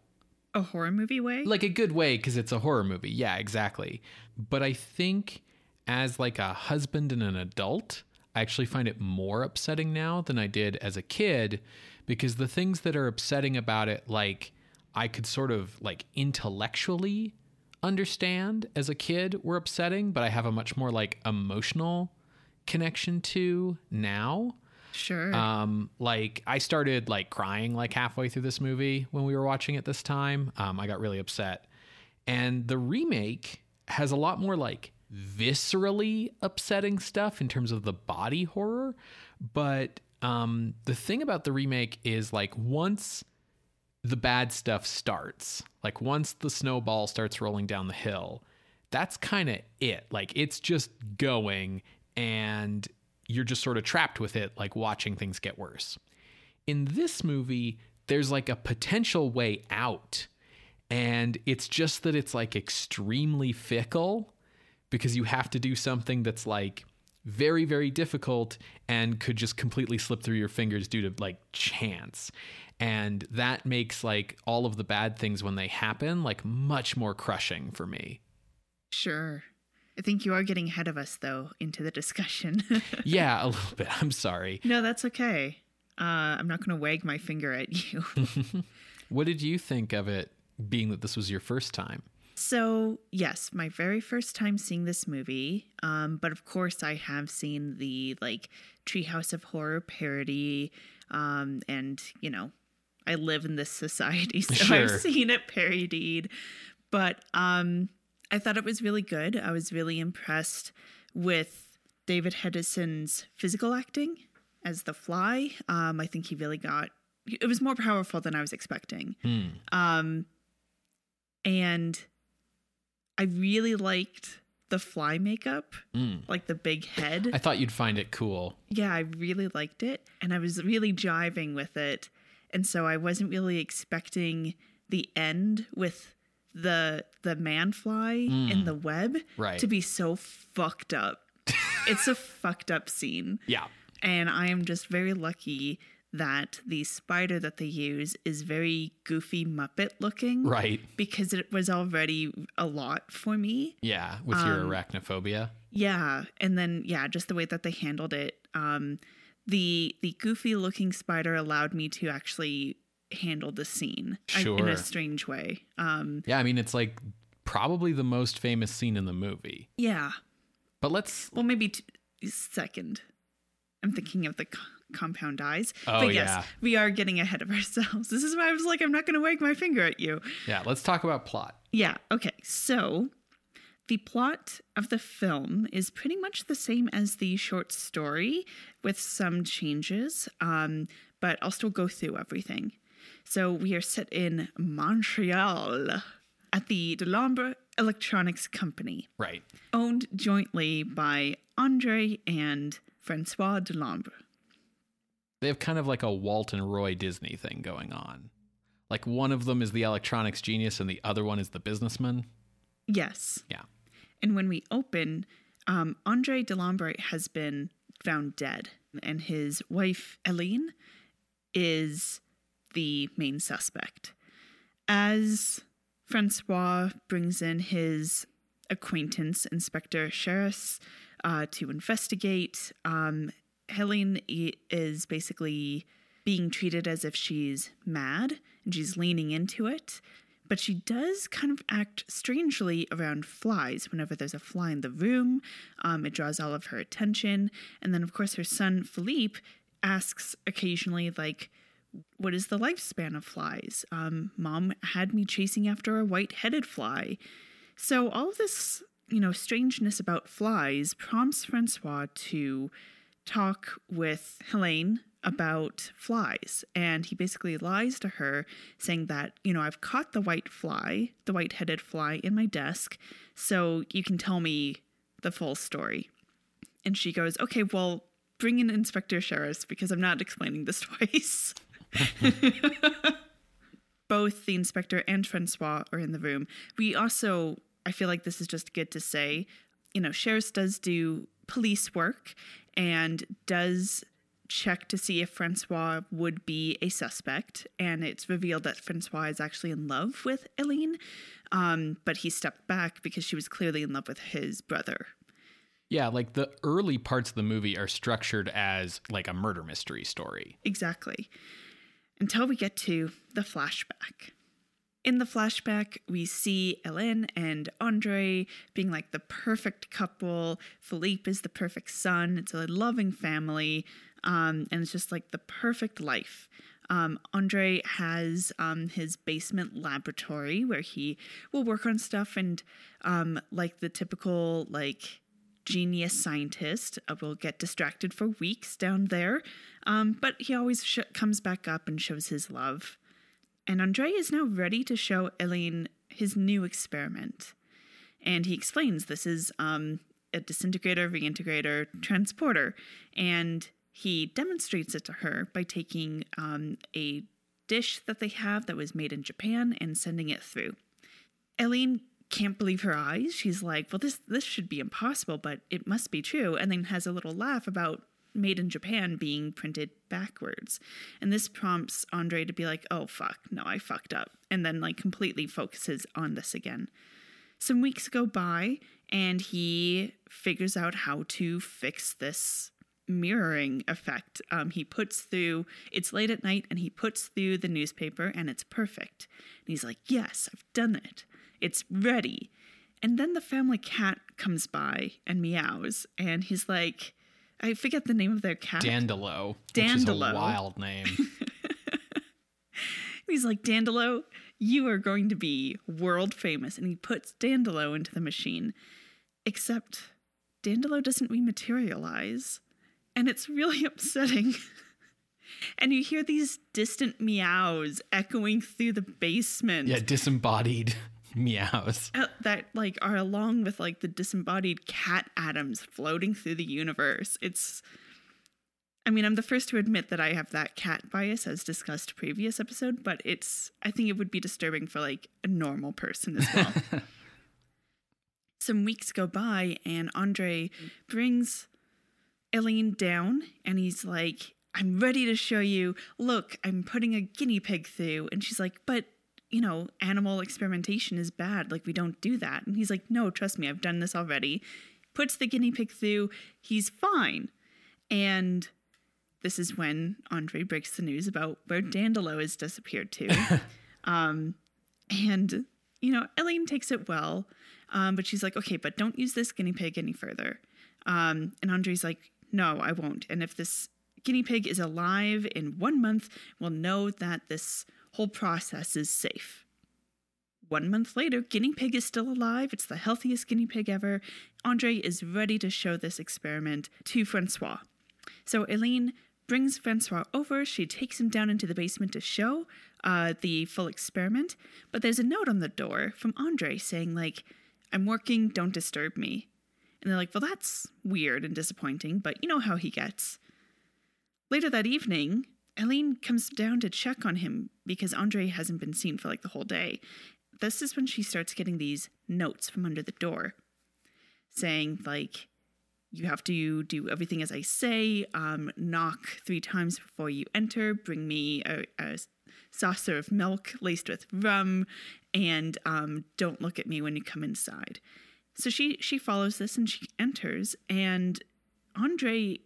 a horror movie way? Like a good way because it's a horror movie. Yeah, exactly. But I think as like a husband and an adult, I actually find it more upsetting now than I did as a kid because the things that are upsetting about it, like I could sort of like intellectually understand as a kid, were upsetting, but I have a much more like emotional connection to now. Sure. Um, like I started like crying like halfway through this movie when we were watching it this time. Um, I got really upset. And the remake has a lot more like viscerally upsetting stuff in terms of the body horror. But um, the thing about the remake is like once the bad stuff starts, like once the snowball starts rolling down the hill, that's kind of it. Like it's just going and you're just sort of trapped with it, like watching things get worse. In this movie, there's like a potential way out. And it's just that it's like extremely fickle because you have to do something that's like very, very difficult and could just completely slip through your fingers due to like chance. And that makes like all of the bad things when they happen like much more crushing for me. Sure. I think you are getting ahead of us, though, into the discussion. yeah, a little bit. I'm sorry. No, that's okay. Uh, I'm not going to wag my finger at you. what did you think of it, being that this was your first time? So, yes, my very first time seeing this movie. Um, but of course, I have seen the like Treehouse of Horror parody. Um, and, you know, I live in this society, so sure. I've seen it parodied. But um, I thought it was really good. I was really impressed with David Hedison's physical acting as the fly. Um, I think he really got it was more powerful than I was expecting. Hmm. Um, and I really liked the fly makeup, mm. like the big head. I thought you'd find it cool. Yeah, I really liked it, and I was really jiving with it, and so I wasn't really expecting the end with the the man fly mm. in the web right. to be so fucked up. it's a fucked up scene. Yeah. And I am just very lucky that the spider that they use is very goofy Muppet looking. Right. Because it was already a lot for me. Yeah, with um, your arachnophobia. Yeah. And then yeah, just the way that they handled it. Um the the goofy looking spider allowed me to actually handle the scene sure. in a strange way. Um Yeah, I mean it's like probably the most famous scene in the movie. Yeah. But let's Well, maybe t- second. I'm thinking of the compound eyes. Oh, but yes, yeah. we are getting ahead of ourselves. This is why I was like, I'm not going to wag my finger at you. Yeah, let's talk about plot. Yeah, okay. So the plot of the film is pretty much the same as the short story with some changes, um, but I'll still go through everything. So we are set in Montreal at the Delambre Electronics Company. Right. Owned jointly by Andre and Francois Delambre. They have kind of like a Walt and Roy Disney thing going on. Like one of them is the electronics genius and the other one is the businessman. Yes. Yeah. And when we open, um, Andre Delambre has been found dead, and his wife, Helene, is the main suspect. As Francois brings in his acquaintance, Inspector Sheriff, uh, to investigate. Um, Helene is basically being treated as if she's mad and she's leaning into it. But she does kind of act strangely around flies. Whenever there's a fly in the room, um, it draws all of her attention. And then, of course, her son Philippe asks occasionally, like, what is the lifespan of flies? Um, Mom had me chasing after a white headed fly. So, all this you know, strangeness about flies prompts Francois to talk with Helene about flies. And he basically lies to her, saying that, you know, I've caught the white fly, the white headed fly, in my desk, so you can tell me the full story. And she goes, okay, well, bring in Inspector Sheriff because I'm not explaining this twice. Both the inspector and Francois are in the room. We also I feel like this is just good to say. You know, Sheriff does do police work and does check to see if Francois would be a suspect. And it's revealed that Francois is actually in love with Helene, um, but he stepped back because she was clearly in love with his brother. Yeah, like the early parts of the movie are structured as like a murder mystery story. Exactly. Until we get to the flashback. In the flashback, we see Hélène and Andre being like the perfect couple. Philippe is the perfect son. It's a loving family. Um, and it's just like the perfect life. Um, Andre has um, his basement laboratory where he will work on stuff and, um, like the typical, like, genius scientist, uh, will get distracted for weeks down there. Um, but he always sh- comes back up and shows his love and Andre is now ready to show Helene his new experiment. And he explains this is um, a disintegrator, reintegrator, transporter. And he demonstrates it to her by taking um, a dish that they have that was made in Japan and sending it through. Helene can't believe her eyes. She's like, "Well, this this should be impossible, but it must be true." And then has a little laugh about made in Japan being printed backwards. And this prompts Andre to be like, "Oh fuck, no, I fucked up." And then like completely focuses on this again. Some weeks go by and he figures out how to fix this mirroring effect. Um, he puts through, it's late at night, and he puts through the newspaper, and it's perfect. And he's like, Yes, I've done it. It's ready. And then the family cat comes by and meows, and he's like, I forget the name of their cat. Dandelo. Dandelo. Which is a wild name. he's like, Dandelo, you are going to be world famous. And he puts Dandelo into the machine. Except Dandelo doesn't rematerialize. And it's really upsetting. and you hear these distant meows echoing through the basement. yeah, disembodied meows. uh, that like are along with like the disembodied cat atoms floating through the universe. It's I mean, I'm the first to admit that I have that cat bias as discussed previous episode, but it's I think it would be disturbing for like a normal person as well. Some weeks go by and Andre brings Helene down and he's like, I'm ready to show you. Look, I'm putting a guinea pig through. And she's like, but you know, animal experimentation is bad. Like, we don't do that. And he's like, no, trust me, I've done this already. Puts the guinea pig through. He's fine. And this is when Andre breaks the news about where Dandelo has disappeared to. um, and, you know, Helene takes it well. Um, but she's like, okay, but don't use this guinea pig any further. Um, and Andre's like, no, I won't. And if this guinea pig is alive in one month, we'll know that this whole process is safe. One month later, guinea pig is still alive. It's the healthiest guinea pig ever. Andre is ready to show this experiment to Francois. So Helene brings Francois over. She takes him down into the basement to show uh, the full experiment. But there's a note on the door from Andre saying, like, I'm working, don't disturb me. And they're like, well, that's weird and disappointing, but you know how he gets. Later that evening, Helene comes down to check on him because Andre hasn't been seen for like the whole day. This is when she starts getting these notes from under the door saying, like, you have to do everything as I say, um, knock three times before you enter, bring me a, a saucer of milk laced with rum, and um, don't look at me when you come inside. So she she follows this and she enters, and Andre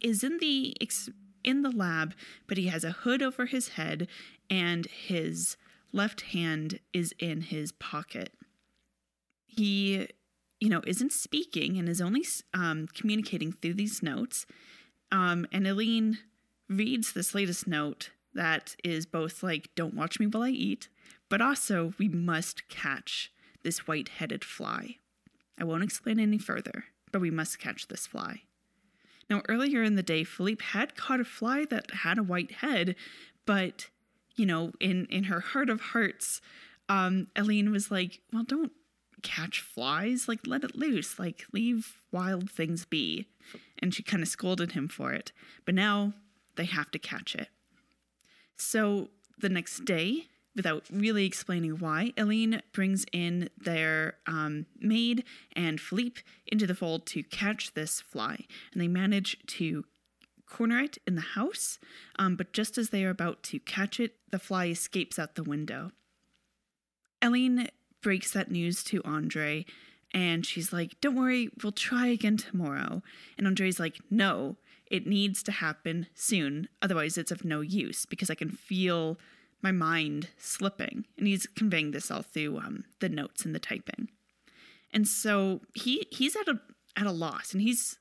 is in the ex- in the lab, but he has a hood over his head, and his left hand is in his pocket. He, you know, isn't speaking and is only um, communicating through these notes. Um, and Helene reads this latest note that is both like, "Don't watch me while I eat," but also, "We must catch this white-headed fly." I won't explain any further, but we must catch this fly. Now, earlier in the day, Philippe had caught a fly that had a white head, but, you know, in, in her heart of hearts, um, Helene was like, well, don't catch flies. Like, let it loose. Like, leave wild things be. And she kind of scolded him for it. But now they have to catch it. So the next day, without really explaining why, Helene brings in their um, maid and Philippe into the fold to catch this fly. And they manage to corner it in the house, um, but just as they are about to catch it, the fly escapes out the window. Helene breaks that news to Andre, and she's like, Don't worry, we'll try again tomorrow. And Andre's like, No, it needs to happen soon. Otherwise, it's of no use because I can feel my mind slipping. And he's conveying this all through um, the notes and the typing. And so he he's at a at a loss and he's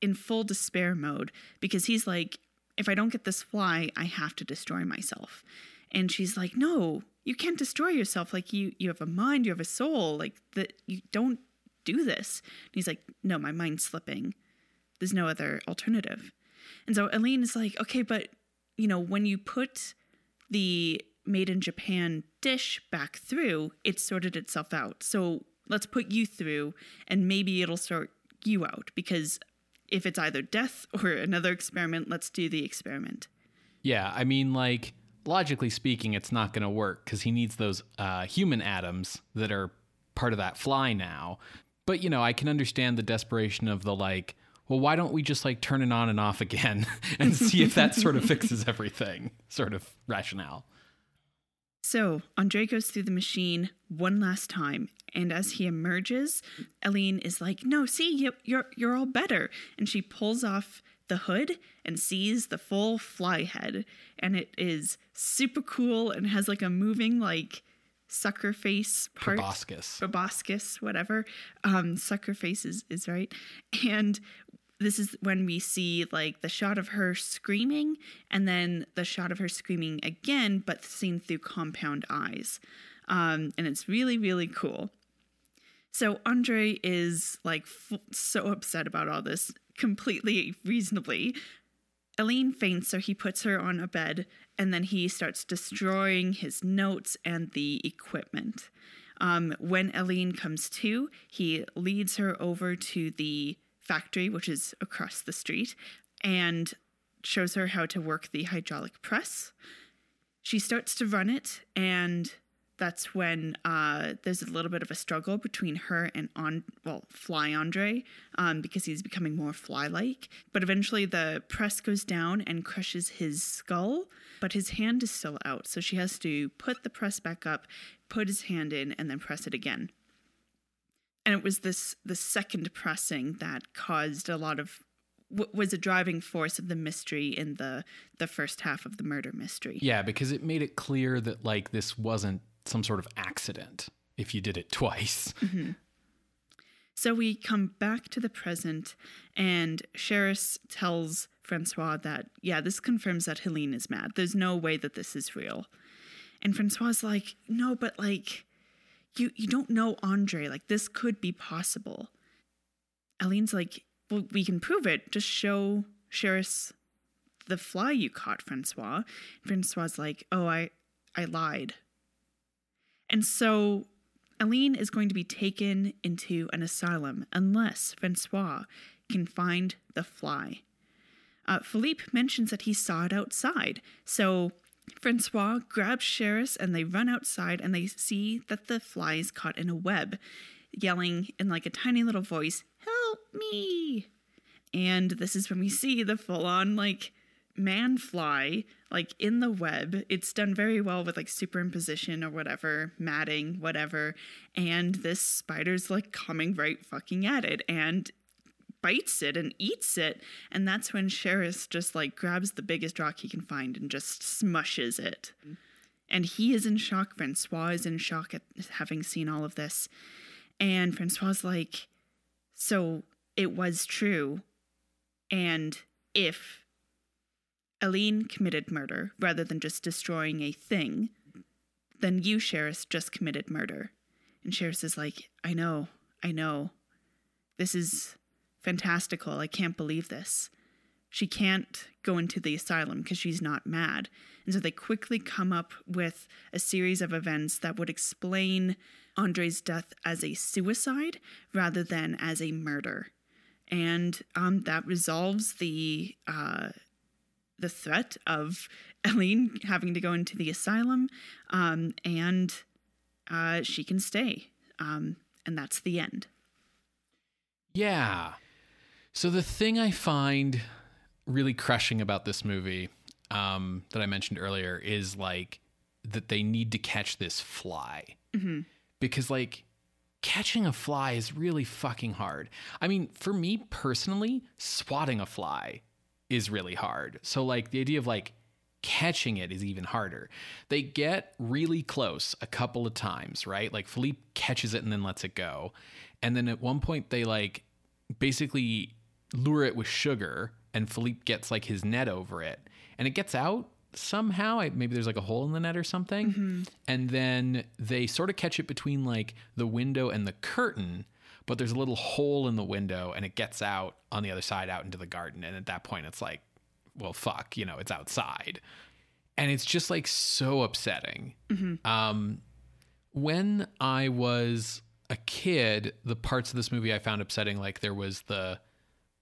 in full despair mode because he's like, if I don't get this fly, I have to destroy myself. And she's like, no, you can't destroy yourself. Like you you have a mind, you have a soul. Like that you don't do this. And he's like, no, my mind's slipping. There's no other alternative. And so Helene is like, okay, but you know, when you put the made in Japan dish back through, it sorted itself out. So let's put you through and maybe it'll sort you out because if it's either death or another experiment, let's do the experiment. Yeah, I mean, like logically speaking, it's not going to work because he needs those uh, human atoms that are part of that fly now. But you know, I can understand the desperation of the like. Well, why don't we just like turn it on and off again and see if that sort of fixes everything? Sort of rationale. So Andre goes through the machine one last time, and as he emerges, Helene is like, "No, see, you, you're you're all better," and she pulls off the hood and sees the full fly head, and it is super cool and has like a moving like sucker face part. Proboscis. Proboscis, whatever. Um, sucker face is, is right. And this is when we see like the shot of her screaming and then the shot of her screaming again, but seen through compound eyes. Um, and it's really, really cool. So Andre is like f- so upset about all this, completely reasonably. Helene faints, so he puts her on a bed and then he starts destroying his notes and the equipment. Um, when Helene comes to, he leads her over to the factory, which is across the street, and shows her how to work the hydraulic press. She starts to run it, and that's when uh, there's a little bit of a struggle between her and on well Fly Andre um, because he's becoming more fly-like. But eventually, the press goes down and crushes his skull, but his hand is still out, so she has to put the press back up, put his hand in, and then press it again. And it was this the second pressing that caused a lot of was a driving force of the mystery in the the first half of the murder mystery. Yeah, because it made it clear that like this wasn't some sort of accident if you did it twice. Mm-hmm. So we come back to the present, and Charas tells Francois that, yeah, this confirms that Helene is mad. There's no way that this is real. And Francois's like, no, but like, you, you don't know Andre. Like, this could be possible. Helene's like, well, we can prove it. Just show Charas the fly you caught, Francois. Francois's like, oh, I, I lied. And so Helene is going to be taken into an asylum unless Francois can find the fly. Uh, Philippe mentions that he saw it outside. So Francois grabs Charas and they run outside and they see that the fly is caught in a web, yelling in like a tiny little voice, Help me! And this is when we see the full on like man fly like in the web. It's done very well with like superimposition or whatever, matting, whatever. And this spider's like coming right fucking at it and bites it and eats it. And that's when Charas just like grabs the biggest rock he can find and just smushes it. And he is in shock. Francois is in shock at having seen all of this. And Francois's like, so it was true. And if Helene committed murder rather than just destroying a thing, then you, Charas, just committed murder. And Charas is like, I know, I know. This is fantastical. I can't believe this. She can't go into the asylum because she's not mad. And so they quickly come up with a series of events that would explain Andre's death as a suicide rather than as a murder. And um, that resolves the uh, the threat of Helene having to go into the asylum, um, and uh, she can stay. Um, and that's the end. Yeah. So the thing I find really crushing about this movie um, that I mentioned earlier is like that they need to catch this fly mm-hmm. because like catching a fly is really fucking hard. I mean, for me personally, swatting a fly is really hard. So like the idea of like catching it is even harder. They get really close a couple of times, right? Like Philippe catches it and then lets it go. And then at one point they like basically lure it with sugar and Philippe gets like his net over it and it gets out somehow maybe there's like a hole in the net or something mm-hmm. and then they sort of catch it between like the window and the curtain but there's a little hole in the window and it gets out on the other side out into the garden. And at that point, it's like, well, fuck, you know, it's outside. And it's just like so upsetting. Mm-hmm. Um, when I was a kid, the parts of this movie I found upsetting, like there was the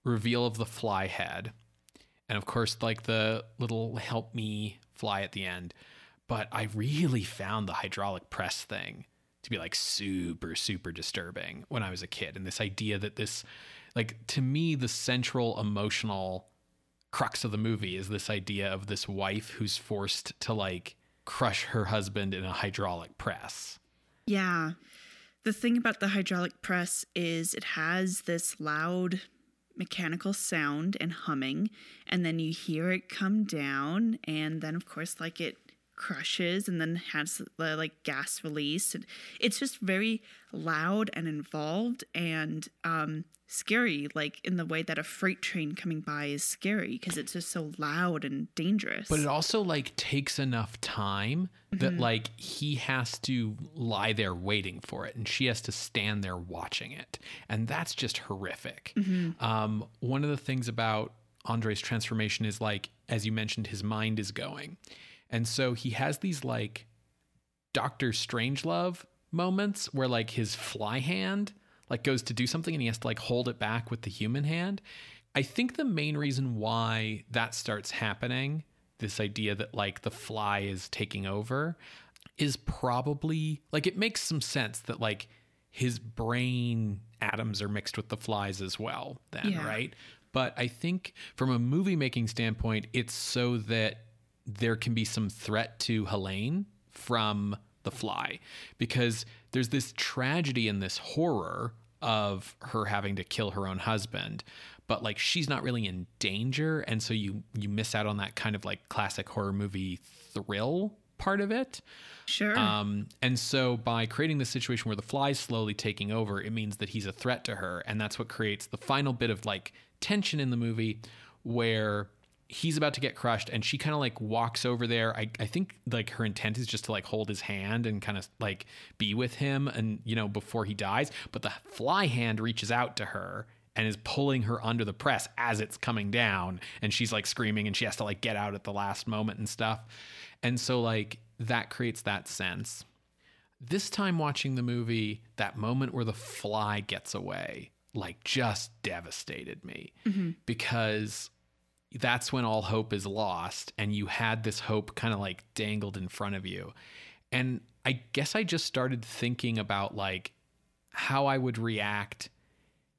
reveal of the fly head, and of course, like the little help me fly at the end. But I really found the hydraulic press thing to be like super, super disturbing when I was a kid. And this idea that this, like, to me, the central emotional crux of the movie is this idea of this wife who's forced to like crush her husband in a hydraulic press. Yeah. The thing about the hydraulic press is it has this loud mechanical sound and humming, and then you hear it come down, and then, of course, like it crushes and then has the like gas release. and It's just very loud and involved and um, scary, like in the way that a freight train coming by is scary because it's just so loud and dangerous. But it also like takes enough time that Mm-hmm. like he has to lie there waiting for it and she has to stand there watching it. And that's just horrific. Mm-hmm. Um, one of the things about Andre's transformation is like, as you mentioned, his mind is going. And so he has these like Doctor Strangelove moments where like his fly hand like goes to do something and he has to like hold it back with the human hand. I think the main reason why that starts happening, this idea that like the fly is taking over, is probably like it makes some sense that like his brain atoms are mixed with the flies as well, then, Yeah. right? But I think from a movie making standpoint, it's so that there can be some threat to Helene from the fly because there's this tragedy and this horror of her having to kill her own husband but like she's not really in danger and so you you miss out on that kind of like classic horror movie thrill part of it sure. um, and so by creating this situation where the fly's slowly taking over, it means that he's a threat to her. And that's what creates the final bit of like tension in the movie where he's about to get crushed and she kind of like walks over there. I, I think like her intent is just to like hold his hand and kind of like be with him and, you know, before he dies. But the fly hand reaches out to her and is pulling her under the press as it's coming down and she's like screaming and she has to like get out at the last moment and stuff and so like that creates that sense this time watching the movie that moment where the fly gets away like just devastated me mm-hmm. because that's when all hope is lost and you had this hope kind of like dangled in front of you. And i guess i just started thinking about like how i would react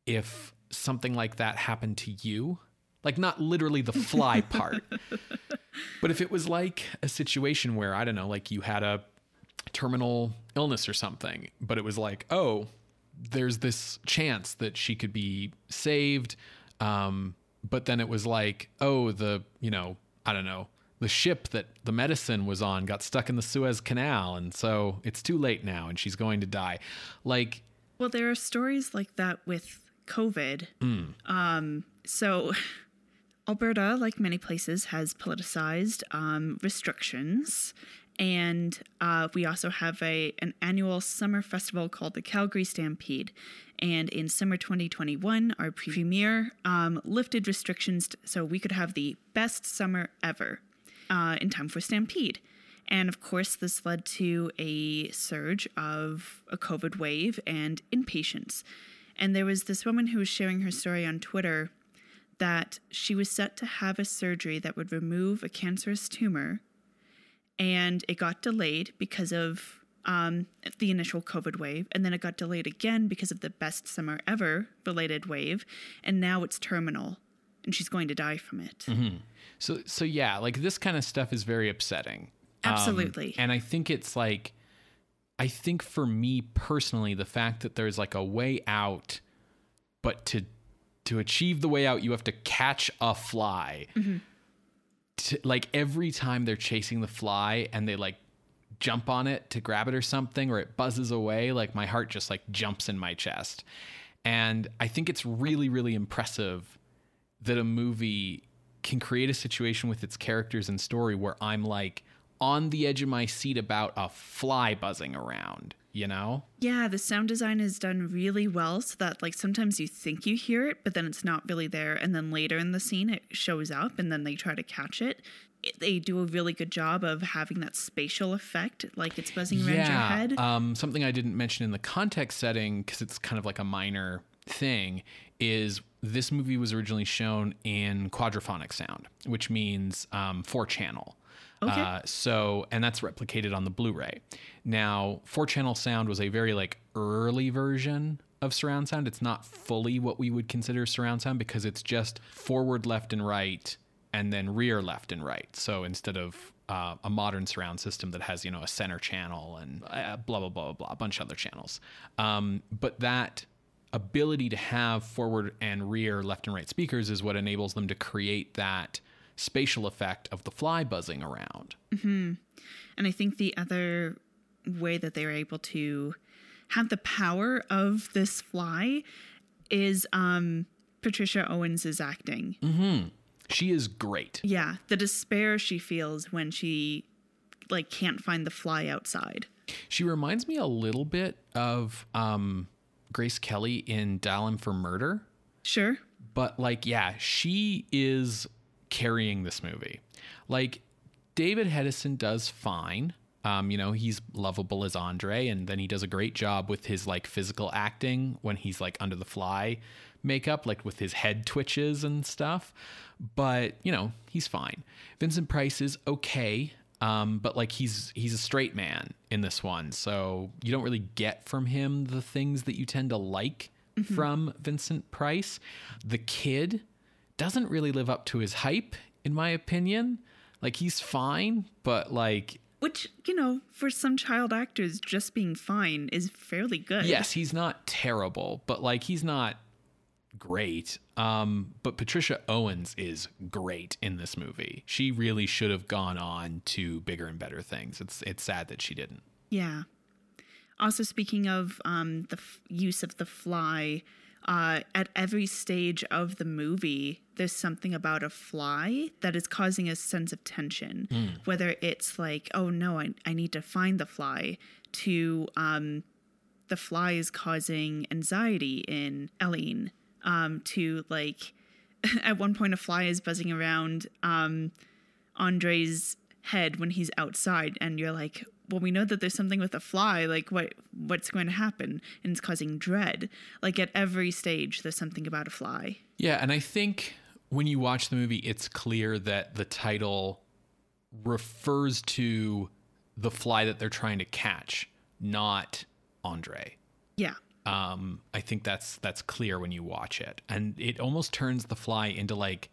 if something like that happened to you. Like not literally the fly part but if it was like a situation where i don't know like you had a terminal illness or something but it was like oh there's this chance that she could be saved um but then it was like oh the you know i don't know the ship that the medicine was on got stuck in the suez canal and so it's too late now and she's going to die like Well, there are stories like that with COVID. Um, so, Alberta, like many places, has politicized um, restrictions. And uh, we also have a an annual summer festival called the Calgary Stampede. And in summer 2021, our premier um, lifted restrictions so we could have the best summer ever uh, in time for Stampede. And of course, this led to a surge of a COVID wave and inpatients. And there was this woman who was sharing her story on Twitter that she was set to have a surgery that would remove a cancerous tumor, and it got delayed because of um, the initial COVID wave, and then it got delayed again because of the best summer ever related wave, and now it's terminal, and she's going to die from it. So so yeah, like this kind of stuff is very upsetting. Um, Absolutely. and I think it's like I think for me personally the fact that there's like a way out but to to achieve the way out you have to catch a fly. To, like every time they're chasing the fly and they like jump on it to grab it or something or it buzzes away like my heart just like jumps in my chest. And I think it's really really impressive that a movie can create a situation with its characters and story where I'm like on the edge of my seat about a fly buzzing around. You know? Yeah, the sound design is done really well so that like sometimes you think you hear it, but then it's not really there. And then later in the scene, it shows up and then they try to catch it. it they do a really good job of having that spatial effect, like it's buzzing around your head. Um, something I didn't mention in the context setting, because it's kind of like a minor thing, is this movie was originally shown in quadraphonic sound, which means um, four channel. Okay. Uh, so, and that's replicated on the Blu-ray. Now, four-channel sound was a very like early version of surround sound. It's not fully what we would consider surround sound because it's just forward, left, and right, and then rear, left, and right. So instead of uh, a modern surround system that has you know a center channel and uh, blah blah blah blah blah, a bunch of other channels, um, but that ability to have forward and rear, left and right speakers is what enables them to create that spatial effect of the fly buzzing around. And I think the other way that they were able to have the power of this fly is um Patricia Owens' acting. She is great. Yeah, the despair she feels when she like can't find the fly outside. She reminds me a little bit of um, Grace Kelly in Dial M for Murder, Sure. but like, yeah, she is carrying this movie. Like, David Hedison does fine. Um, you know, he's lovable as Andre, and then he does a great job with his like physical acting when he's like under the fly makeup, like with his head twitches and stuff. But you know, he's fine. Vincent Price is okay, um, but like he's he's a straight man in this one, so you don't really get from him the things that you tend to like from Vincent Price. The kid doesn't really live up to his hype, in my opinion. Like he's fine, but like Which, you know, for some child actors, just being fine is fairly good. yes, he's not terrible, but like he's not great. Um, but Patricia Owens is great in this movie. She really should have gone on to bigger and better things. It's it's sad that she didn't. Yeah. Also, speaking of um, the f- use of the fly, uh, at every stage of the movie, there's something about a fly that is causing a sense of tension. Whether it's like, oh no, I, I need to find the fly, to um, the fly is causing anxiety in Helene, um, to like, at one point, a fly is buzzing around um, Andre's head when he's outside and you're like well we know that there's something with a fly like what what's going to happen? And it's causing dread. Like at every stage there's something about a fly. Yeah, and I think when you watch the movie, it's clear that the title refers to the fly that they're trying to catch, not Andre. yeah. Um, I think that's that's clear when you watch it, and it almost turns the fly into like,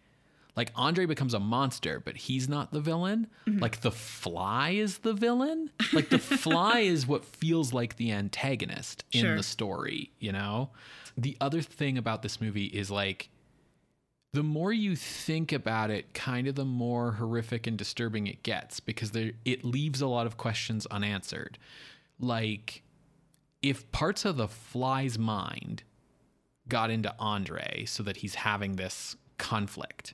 like Andre becomes a monster, but he's not the villain. Mm-hmm. Like the fly is the villain. Like the fly is what feels like the antagonist in Sure. the story. You know, the other thing about this movie is like. The more you think about it, kind of the more horrific and disturbing it gets because there it leaves a lot of questions unanswered. Like if parts of the fly's mind got into Andre so that he's having this conflict,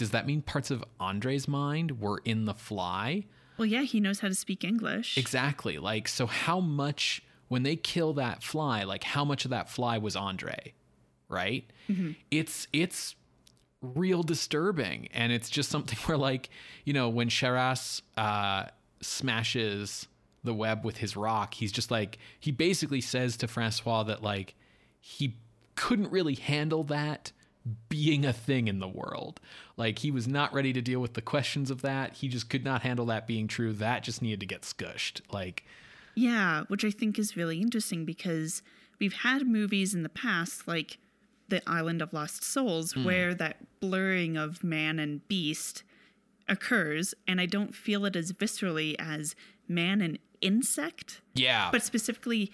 does that mean parts of Andre's mind were in the fly? well yeah he knows how to speak english Exactly. Like, so how much, when they kill that fly, like how much of that fly was Andre? Right? It's, it's, real disturbing and it's just something where like you know when Charas uh smashes the web with his rock he's just like he basically says to Francois that like he couldn't really handle that being a thing in the world like he was not ready to deal with the questions of that. He just could not handle that being true. That just needed to get scushed. like yeah which i think is really interesting because we've had movies in the past like the island of lost souls hmm. where that blurring of man and beast occurs and i don't feel it as viscerally as man and insect. Yeah. But specifically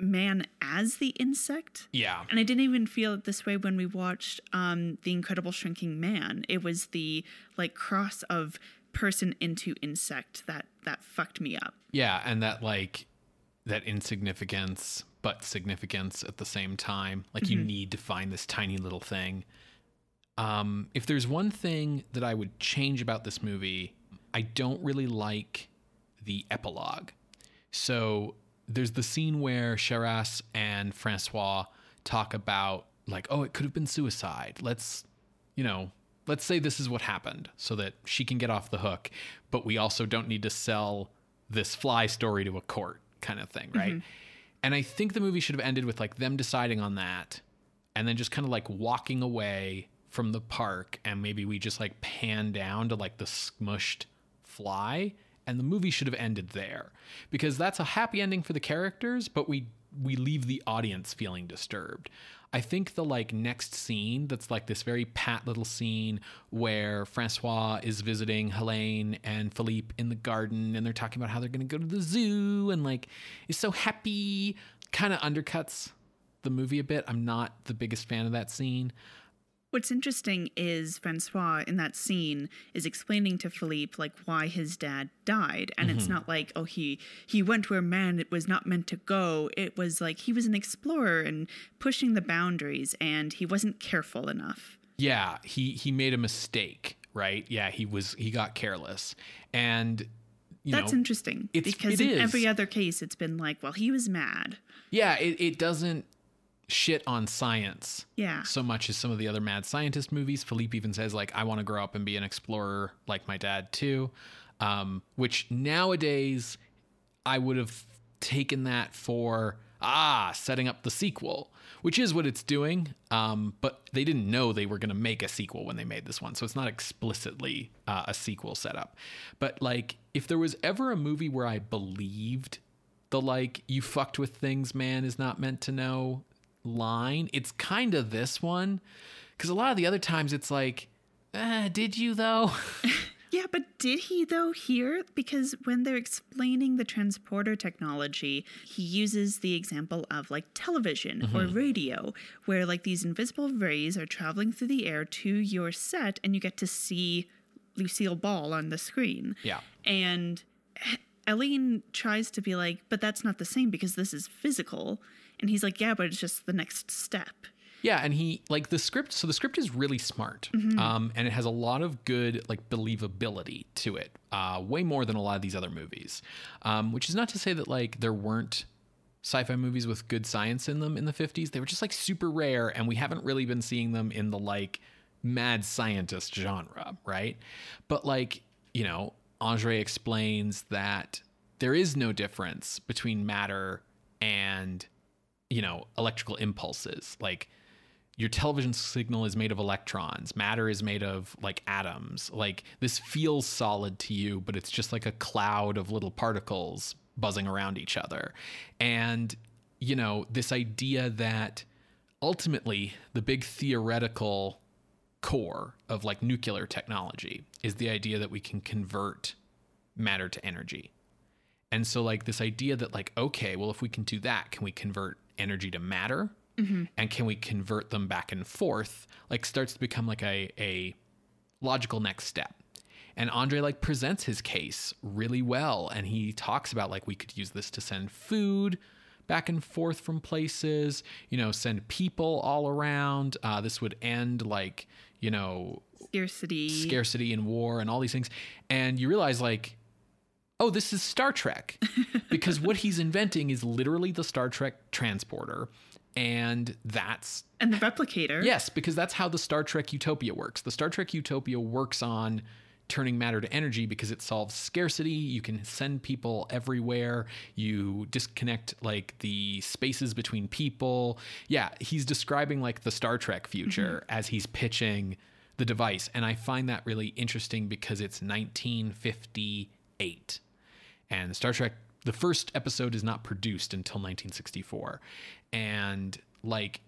man as the insect. yeah And I didn't even feel it this way when we watched um, The Incredible Shrinking Man. It was the like cross of person into insect that that fucked me up. Yeah, and that like that insignificance but significance at the same time. Like you need to find this tiny little thing. Um if there's one thing that I would change about this movie, I don't really like the epilogue. So there's the scene where Charas and Francois talk about like, oh, it could have been suicide. Let's, you know, let's say this is what happened so that she can get off the hook, but we also don't need to sell this fly story to a court kind of thing, right? Mm-hmm. And I think the movie should have ended with like them deciding on that and then just kind of like walking away from the park and maybe we just like pan down to like the smushed fly and the movie should have ended there. Because that's a happy ending for the characters but we we leave the audience feeling disturbed. I think the like next scene that's like this very pat little scene where francois is visiting helene and philippe in the garden and they're talking about how they're going to go to the zoo and like is so happy kind of undercuts the movie a bit. I'm not the biggest fan of that scene What's interesting is Francois in that scene is explaining to Philippe like why his dad died, and it's mm-hmm. not like oh he he went where man it was not meant to go. It was like he was an explorer and pushing the boundaries, and he wasn't careful enough. yeah he he made a mistake right yeah he was he got careless and you That's know interesting it's- because it in is. every other case it's been like well he was mad. yeah it, it doesn't shit on science Yeah. so much as some of the other mad scientist movies. Philippe even says like i want to grow up and be an explorer like my dad too. Um, which nowadays i would have taken that for ah setting up the sequel which is what it's doing um, but they didn't know they were going to make a sequel when they made this one so it's not explicitly uh, a sequel setup but like if there was ever a movie where i believed the like you fucked with things man is not meant to know line it's kind of this one because a lot of the other times it's like eh, did you though Yeah, but did he though here? Because when they're explaining the transporter technology, he uses the example of like television or radio, where like these invisible rays are traveling through the air to your set and you get to see Lucille Ball on the screen. yeah And Helene tries to be like, but that's not the same because this is physical. And he's like, yeah, but it's just the next step. Yeah, and he like the script. So the script is really smart, um, and it has a lot of good like believability to it, uh, way more than a lot of these other movies. Um, which is not to say that like there weren't sci-fi movies with good science in them in the 50s. They were just like super rare, and we haven't really been seeing them in the like mad scientist genre, right? But like you know, Andre explains that there is no difference between matter and you know electrical impulses. Like your television signal is made of electrons. Matter is made of like atoms. Like this feels solid to you but it's just like a cloud of little particles buzzing around each other. And you know this idea that ultimately the big theoretical core of like nuclear technology is the idea that we can convert matter to energy. And so, like, this idea that, like, okay, well, if we can do that, can we convert energy to matter? And can we convert them back and forth? Like, starts to become like a, a logical next step. And Andre, like, presents his case really well. And he talks about, like, we could use this to send food back and forth from places, you know, send people all around. Uh, this would end, like, you know, Scarcity. scarcity and war and all these things. And you realize, like, oh, this is Star Trek. because what he's inventing is literally the Star Trek transporter. And that's, and the replicator. yes, because that's how the Star Trek utopia works. The Star Trek utopia works on turning matter to energy because it solves scarcity. You can send people everywhere. You disconnect like the spaces between people. Yeah, he's describing like the Star Trek future mm-hmm. as he's pitching the device. And I find that really interesting because it's 1958. And Star Trek, the first episode is not produced until 1964. And like,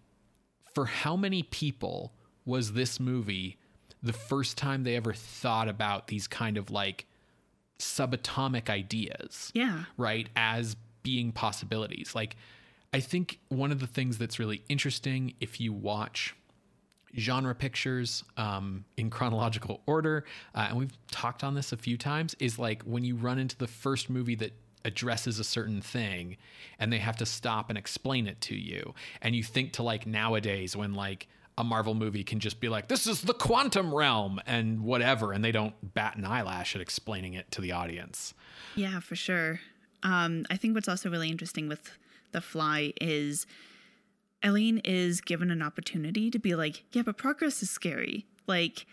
for how many people was this movie the first time they ever thought about these kind of like subatomic ideas? Yeah. right as being possibilities like i think one of the things that's really interesting if you watch genre pictures um, in chronological order uh, and we've talked on this a few times is like when you run into the first movie that addresses a certain thing and they have to stop and explain it to you and you think to like nowadays when like a marvel movie can just be like this is the quantum realm and whatever and they don't bat an eyelash at explaining it to the audience Yeah, for sure. Um, I think what's also really interesting with The Fly is Helene is given an opportunity to be like, yeah, but progress is scary. Like,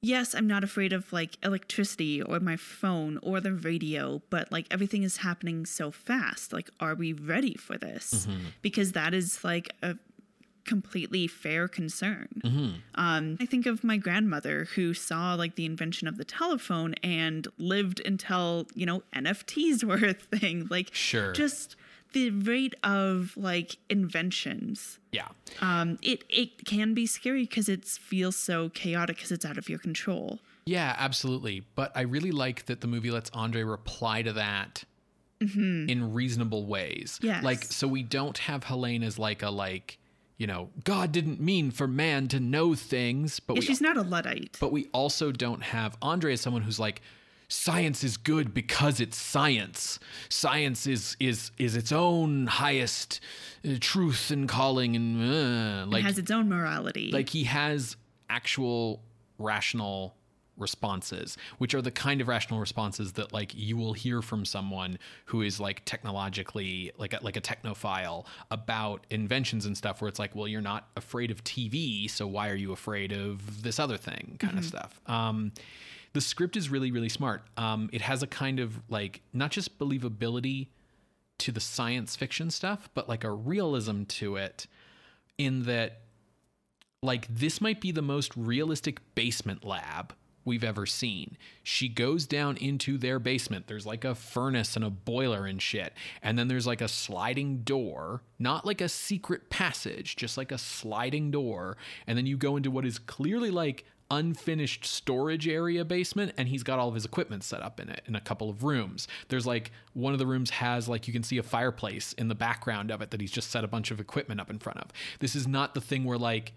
yes, I'm not afraid of like electricity or my phone or the radio, but like everything is happening so fast. Like, are we ready for this? Because that is like a completely fair concern. Um, I think of my grandmother who saw like the invention of the telephone and lived until, you know, NFTs were a thing. Like, Sure. just the rate of like inventions Yeah. um, it it can be scary because it feels so chaotic because it's out of your control. Yeah, absolutely. But I really like that the movie lets Andre reply to that in reasonable ways. Yes. Like, so we don't have Helene as like a like, you know, God didn't mean for man to know things, but Yeah, we she's not a luddite. but we also don't have Andre as someone who's like science is good because it's science. Science is is is its own highest uh, truth and calling and uh, like it has its own morality. like he has actual rational responses which are the kind of rational responses that like you will hear from someone who is like technologically like a, like a technophile about inventions and stuff where it's like well you're not afraid of TV so why are you afraid of this other thing? Kind of stuff. Um the script is really really smart um it has a kind of like not just believability to the science fiction stuff but like a realism to it in that like this might be the most realistic basement lab we've ever seen. She goes down into their basement. There's like a furnace and a boiler and shit. And then there's like a sliding door, not like a secret passage, just like a sliding door. And then you go into what is clearly like unfinished storage area basement and he's got all of his equipment set up in it in a couple of rooms. There's like one of the rooms has like you can see a fireplace in the background of it that he's just set a bunch of equipment up in front of. This is not the thing where like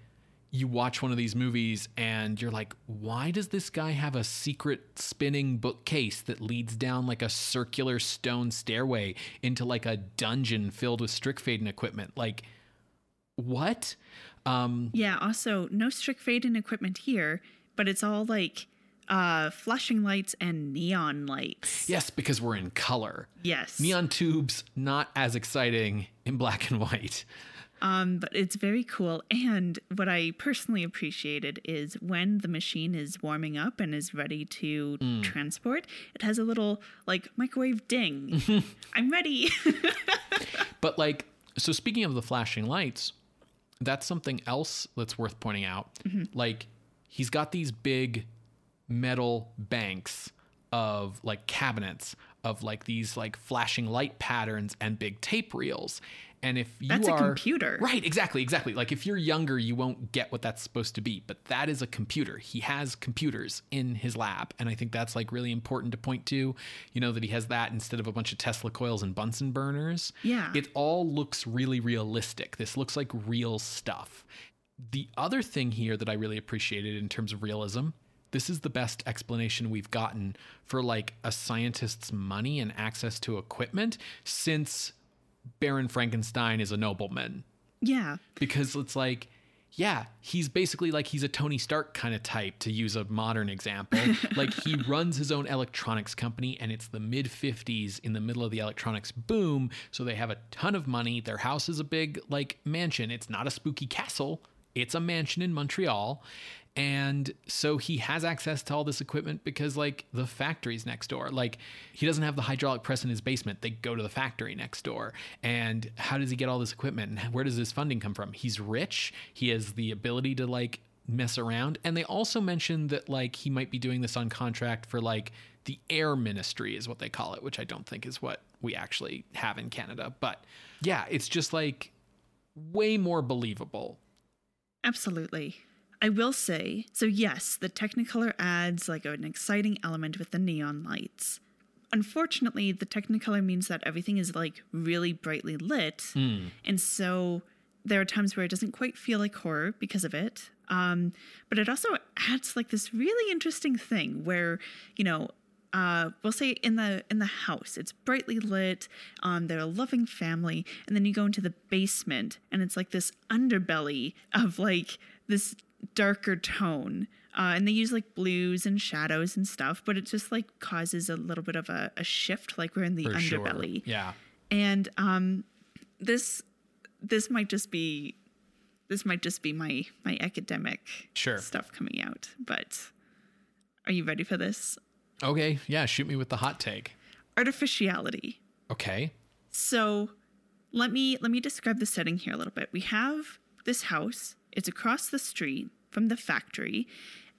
you watch one of these movies and you're like, why does this guy have a secret spinning bookcase that leads down like a circular stone stairway into like a dungeon filled with Strickfaden equipment? Like, what? Um, yeah. Also, no Strickfaden equipment here, but it's all like uh, flashing lights and neon lights. yes, because we're in color. Yes. Neon tubes, not as exciting in black and white. Um, but it's very cool. And what I personally appreciated is when the machine is warming up and is ready to Mm. transport, it has a little like microwave ding. I'm ready. But like, so speaking of the flashing lights, that's something else that's worth pointing out. Mm-hmm. Like, he's got these big metal banks of like cabinets of like these like flashing light patterns and big tape reels. And if you That's a are computer. right, exactly, exactly. Like if you're younger, you won't get what that's supposed to be, but that is a computer. He has computers in his lab, and I think that's like really important to point to. You know that he has that instead of a bunch of Tesla coils and Bunsen burners. Yeah. it all looks really realistic. This looks like real stuff. The other thing here that I really appreciated in terms of realism, this is the best explanation we've gotten for like a scientist's money and access to equipment since Baron Frankenstein is a nobleman. yeah. Because it's like, yeah, he's basically like he's a Tony Stark kind of type, to use a modern example. like he runs his own electronics company, and it's the mid 50s in the middle of the electronics boom. So they have a ton of money. Their house is a big, like, mansion. It's not a spooky castle, it's a mansion in Montreal. And so he has access to all this equipment because, like, the factory's next door. Like, he doesn't have the hydraulic press in his basement. They go to the factory next door. And how does he get all this equipment? And where does his funding come from? He's rich. He has the ability to, like, mess around. And they also mentioned that, like, he might be doing this on contract for, like, the air ministry, is what they call it, which I don't think is what we actually have in Canada. But yeah, it's just like way more believable. Absolutely. I will say, so yes, the Technicolor adds like an exciting element with the neon lights. Unfortunately, the Technicolor means that everything is like really brightly lit. And so there are times where it doesn't quite feel like horror because of it. Um, but it also adds like this really interesting thing where, you know, uh, we'll say in the in the house it's brightly lit um, they're a loving family and then you go into the basement and it's like this underbelly of like this darker tone Uh, and they use like blues and shadows and stuff, but it just like causes a little bit of a, a shift, like we're in the For sure. underbelly. Yeah. And um, this this might just be this might just be my my academic Sure. stuff coming out. But are you ready for this? Okay. Yeah. Shoot me with the hot take. Artificiality. Okay. So let me let me describe the setting here a little bit. We have this house. It's across the street from the factory.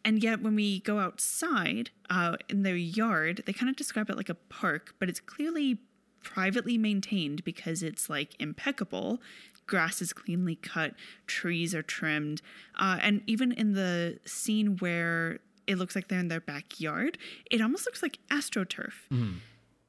And yet when we go outside uh, in their yard, they kind of describe it like a park, but it's clearly privately maintained because it's like impeccable. Grass is cleanly cut, trees are trimmed. Uh, and even in the scene where it looks like they're in their backyard, it almost looks like astroturf mm-hmm.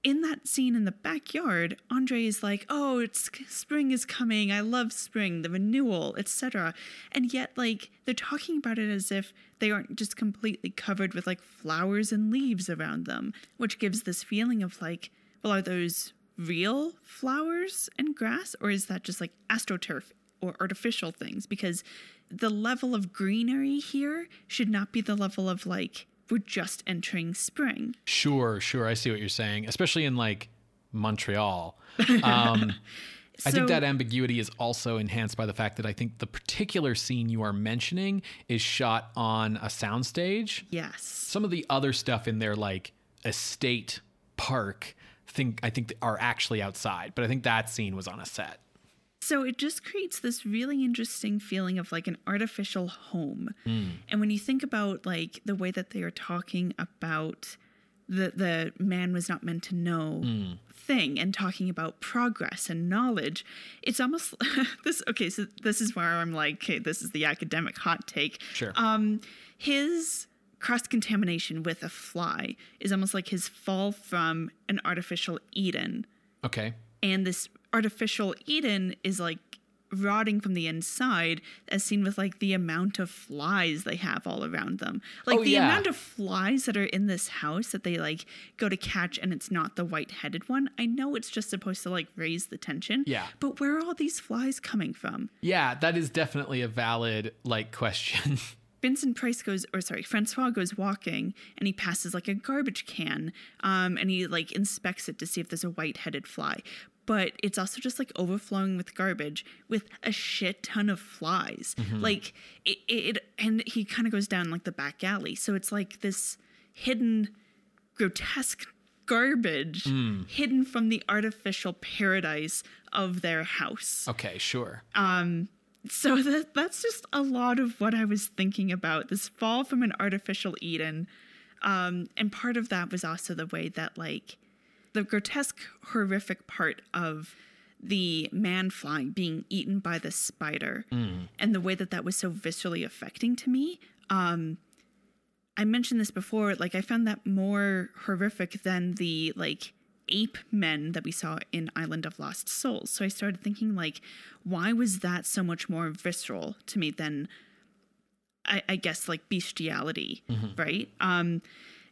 in that scene in the backyard, Andre is like, "Oh, it's spring is coming. I love spring, the renewal, etc." And yet like they're talking about it as if they aren't just completely covered with like flowers and leaves around them, which gives this feeling of like, well, are those real flowers and grass or is that just like astroturf or artificial things because the level of greenery here should not be the level of like we're just entering spring. Sure. Sure. I see what you're saying, especially in like Montreal. Um, I think that ambiguity is also enhanced by the fact that I think the particular scene you are mentioning is shot on a soundstage. Yes. Some of the other stuff in their like estate park think I think are actually outside, but I think that scene was on a set. So it just creates this really interesting feeling of like an artificial home. And when you think about like the way that they are talking about the the man was not meant to know thing and talking about progress and knowledge, it's almost this okay, so this is where I'm like, okay, this is the academic hot take. Sure. Um his cross contamination with a fly is almost like his fall from an artificial Eden Okay. and this artificial Eden is like rotting from the inside as seen with like the amount of flies they have all around them like Oh, the yeah. amount of flies that are in this house that they like go to catch and it's not the white-headed one i know it's just supposed to like raise the tension Yeah. but where are all these flies coming from Yeah, that is definitely a valid like question. Vincent Price goes, or sorry, Francois goes walking and he passes like a garbage can um, and he like inspects it to see if there's a white headed fly. But it's also just like overflowing with garbage with a shit ton of flies. Like it, it, and he kind of goes down like the back alley. So it's like this hidden, grotesque garbage hidden from the artificial paradise of their house. okay, sure. Um, So that that's just a lot of what I was thinking about this fall from an artificial Eden. Um, and part of that was also the way that like the grotesque, horrific part of the man fly being eaten by the spider and the way that that was so viscerally affecting to me. Um, I mentioned this before, like I found that more horrific than the like ape men that we saw in Island of Lost Souls. So I started thinking like, why was that so much more visceral to me than I, I guess like bestiality, right? Um,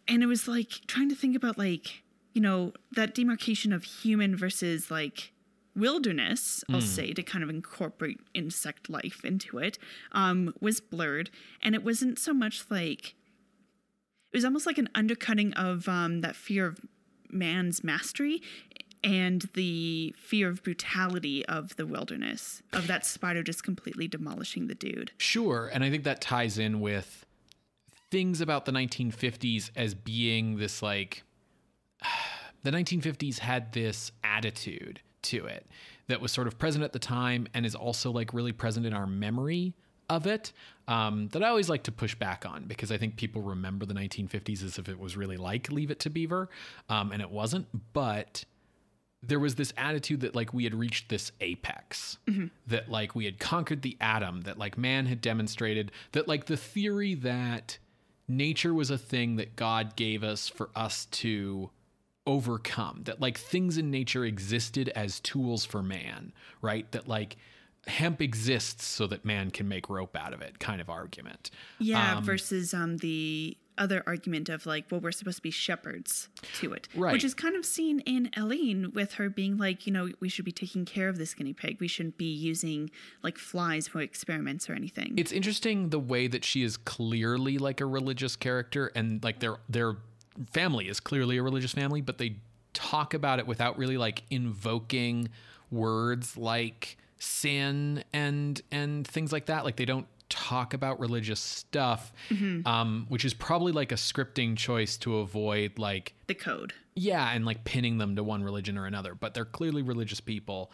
and it was like trying to think about like, you know, that demarcation of human versus like wilderness, I'll say, to kind of incorporate insect life into it, um, was blurred. And it wasn't so much like it was almost like an undercutting of um, that fear of man's mastery and the fear of brutality of the wilderness of that spider just completely demolishing the dude Sure. And I think that ties in with things about the 1950s as being this like the 1950s had this attitude to it that was sort of present at the time and is also like really present in our memory of it um, that I always like to push back on because I think people remember the 1950s as if it was really like Leave It to Beaver, um, and it wasn't. But there was this attitude that like we had reached this apex that like we had conquered the atom that like man had demonstrated that like the theory that nature was a thing that god gave us for us to overcome that like things in nature existed as tools for man right that like hemp exists so that man can make rope out of it kind of argument yeah versus um the other argument of like, well, we're supposed to be shepherds to it, Right. which is kind of seen in Helene with her being like, you know, we should be taking care of this guinea pig. We shouldn't be using like flies for experiments or anything. It's interesting the way that she is clearly like a religious character and like their their family is clearly a religious family, but they talk about it without really like invoking words like sin and and things like that. Like they don't talk about religious stuff, um, which is probably like a scripting choice to avoid like the code. yeah, and like pinning them to one religion or another, but they're clearly religious people.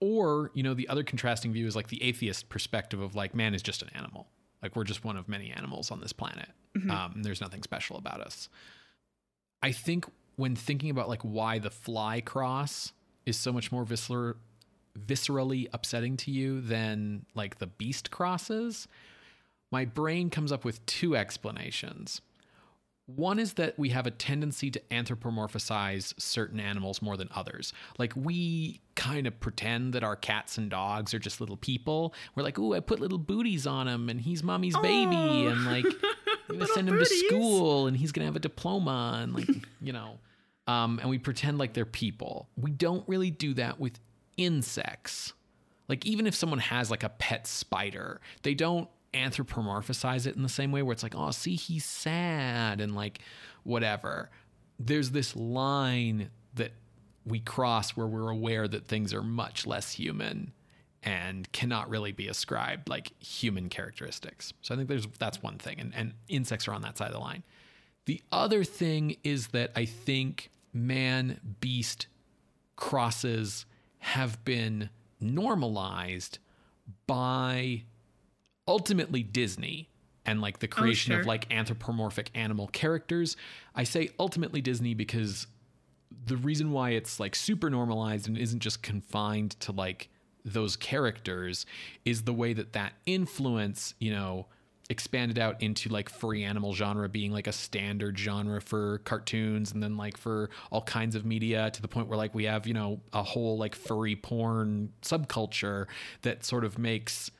Or, you know, the other contrasting view is like the atheist perspective of like, man is just an animal. Like, we're just one of many animals on this planet. Um, there's nothing special about us. I think when thinking about like why the fly cross is so much more visceral, viscerally upsetting to you than like the beast crosses, my brain comes up with two explanations. One is that we have a tendency to anthropomorphize certain animals more than others. Like we kind of pretend that our cats and dogs are just little people. We're like, "Ooh, I put little booties on him and he's mommy's baby Aw. and like I'm to send him to school and he's going to have a diploma and like, you know, um and we pretend like they're people. We don't really do that with insects. Like even if someone has like a pet spider, they don't anthropomorphize it in the same way where it's like, oh, see, he's sad and like whatever. There's this line that we cross where we're aware that things are much less human and cannot really be ascribed like human characteristics. So I think there's that's one thing, and, and insects are on that side of the line. The other thing is that I think man beast crosses have been normalized by ultimately Disney and like the oh, creation sure. of like anthropomorphic animal characters. I say ultimately Disney because the reason why it's like super normalized and isn't just confined to like those characters is the way that that influence, you know, expanded out into like furry animal genre being like a standard genre for cartoons and then like for all kinds of media to the point where like we have, you know, a whole like furry porn subculture that sort of makes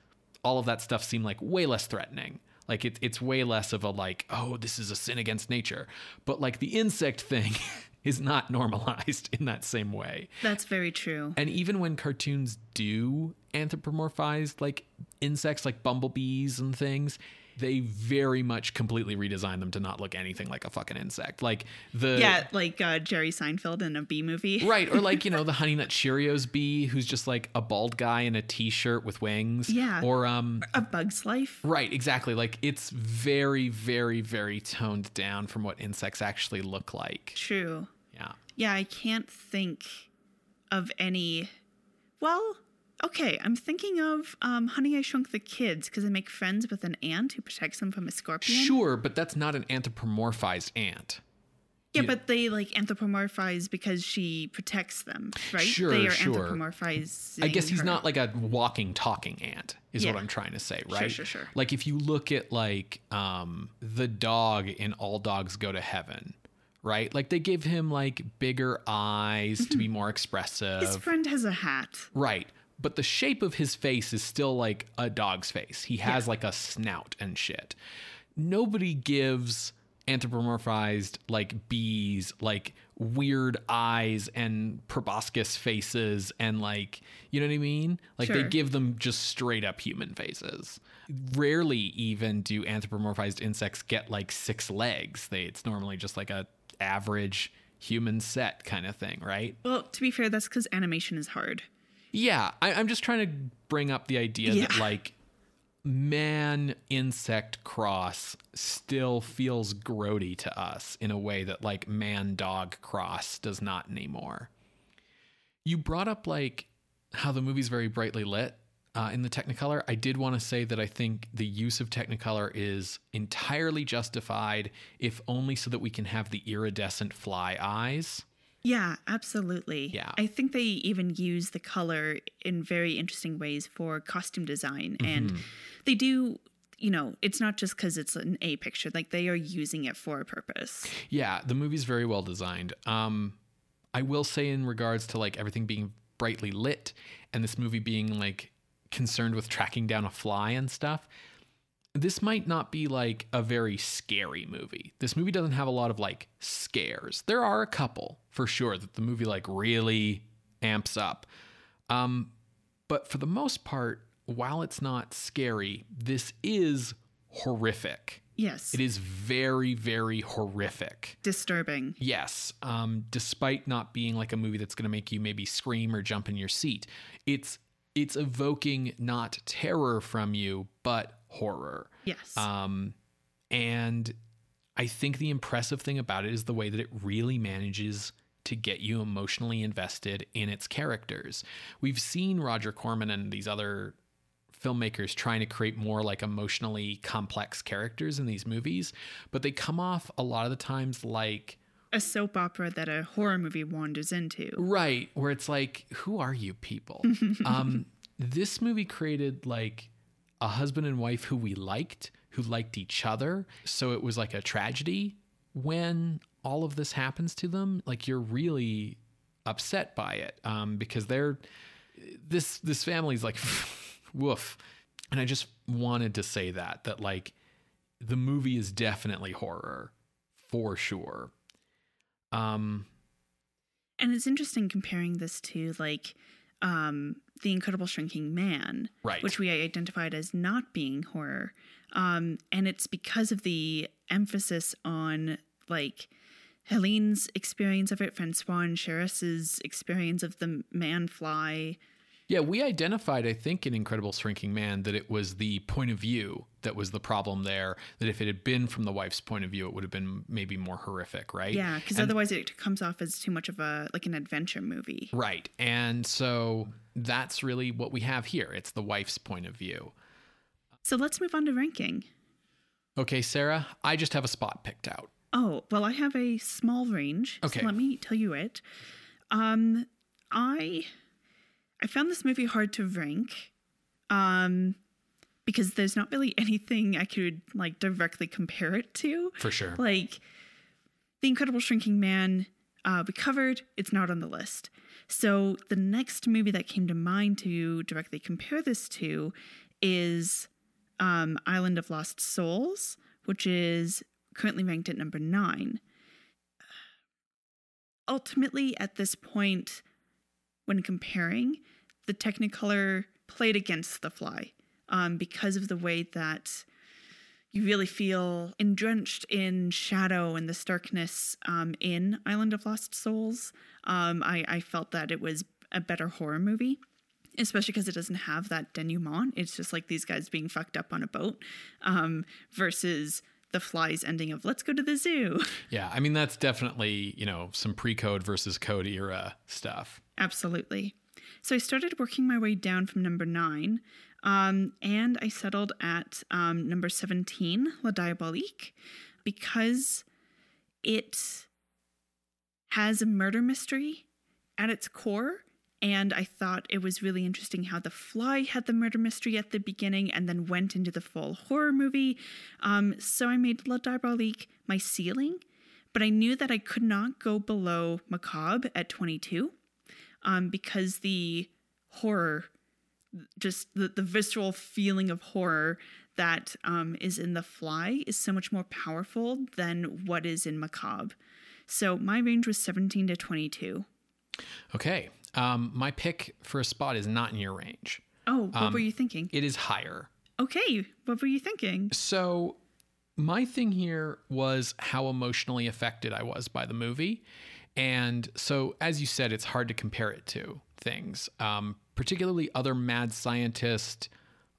all of that stuff seem like way less threatening. Like it, it's way less of a like, oh, this is a sin against nature. But like the insect thing is not normalized in that same way. That's very true. And even when cartoons do anthropomorphize like insects like bumblebees and things, they very much completely redesign them to not look anything like a fucking insect. Like the Yeah, like uh, Jerry Seinfeld in a Bee Movie. Right, or like, you know, the Honey Nut Cheerios bee who's just like a bald guy in a t-shirt with wings. Yeah. Or um A Bug's Life. Right, exactly. Like it's very, very, very toned down from what insects actually look like. True. Yeah. Yeah, I can't think of any. Well, okay, I'm thinking of um, Honey, I Shrunk the Kids because they make friends with an ant who protects them from a scorpion. Sure, but that's not an anthropomorphized ant. Yeah, you- but they like anthropomorphize because she protects them, right? Sure, they are sure. anthropomorphizing. I guess he's her. not like a walking, talking ant, is what I'm trying to say, right? sure, sure. Like if you look at like um the dog in All Dogs Go to Heaven, right? Like they give him like bigger eyes to be mm-hmm. more expressive. His friend has a hat. Right. But the shape of his face is still like a dog's face. He has like a snout and shit. Nobody gives anthropomorphized like bees like weird eyes and proboscis faces and like you know what I mean? Like they give them just straight up human faces. Rarely even do anthropomorphized insects get like six legs. They it's normally just like a average human set kind of thing, right? Well, to be fair, that's because animation is hard. Yeah, I, I'm just trying to bring up the idea that like man insect cross still feels grody to us in a way that like man dog cross does not anymore. You brought up like how the movie's very brightly lit uh, in the Technicolor. I did want to say that I think the use of Technicolor is entirely justified, if only so that we can have the iridescent fly eyes. Yeah, absolutely. Yeah. I think they even use the color in very interesting ways for costume design. And Mm-hmm. they do, you know, it's not just because it's an A picture, like they are using it for a purpose. Yeah, the movie's very well designed. Um, I will say in regards to like everything being brightly lit and this movie being like concerned with tracking down a fly and stuff. this might not be like a very scary movie. This movie doesn't have a lot of like scares. There are a couple for sure that the movie like really amps up. Um, but for the most part, while it's not scary, this is horrific. Yes. It is very, very horrific. Disturbing. Yes. Um, despite not being like a movie that's going to make you maybe scream or jump in your seat, it's it's evoking not terror from you, but horror. Yes. Um, and I think the impressive thing about it is the way that it really manages to get you emotionally invested in its characters. We've seen Roger Corman and these other filmmakers trying to create more like emotionally complex characters in these movies, but they come off a lot of the times like a soap opera that a horror movie wanders into. Right, where it's like, who are you people? um, this movie created like a husband and wife who we liked, who liked each other. So it was like a tragedy when all of this happens to them. Like you're really upset by it um, because they're this this family's like woof. And I just wanted to say that that like the movie is definitely horror for sure. Um and it's interesting comparing this to like um the incredible shrinking man right. which we identified as not being horror um and it's because of the emphasis on like Helene's experience of it, Francois and Charas's experience of the man fly. Yeah, we identified, I think, in Incredible Shrinking Man that it was the point of view that was the problem there. That if it had been from the wife's point of view, it would have been maybe more horrific, right? Yeah, because otherwise it comes off as too much of a like an adventure movie. Right. And so that's really what we have here. It's the wife's point of view. So let's move on to ranking. Okay, Sarah, I just have a spot picked out. Oh, well, I have a small range. Okay. So let me tell you it. Um, I I found this movie hard to rank. Um because there's not really anything I could like directly compare it to. For sure. Like The Incredible Shrinking Man, uh, we covered, it's not on the list. So the next movie that came to mind to directly compare this to is um, Island of Lost Souls, which is currently ranked at number nine. Ultimately, at this point, when comparing, the Technicolor played against The Fly um, because of the way that you really feel drenched in shadow and the starkness um, in Island of Lost Souls. Um, I, I felt that it was a better horror movie especially because it doesn't have that denouement. It's just like these guys being fucked up on a boat um, versus the flies ending of let's go to the zoo. Yeah, I mean that's definitely, you know, some pre-code versus code era stuff. Absolutely. So I started working my way down from number nine, um, and I settled at um, number 17, La Diabolique, because it has a murder mystery at its core. And I thought it was really interesting how The Fly had the murder mystery at the beginning and then went into the full horror movie. Um, so I made La Diabolique my ceiling, but I knew that I could not go below Macabre at 22 um, because the horror, just the, the visceral feeling of horror that um, is in The Fly is so much more powerful than what is in Macabre. So my range was 17 to 22. Okay. Um, my pick for a spot is not in your range. Oh, what were you thinking? It is higher. Okay, what were you thinking? So, my thing here was how emotionally affected I was by the movie. And so, as you said, it's hard to compare it to things, um, particularly other mad scientist,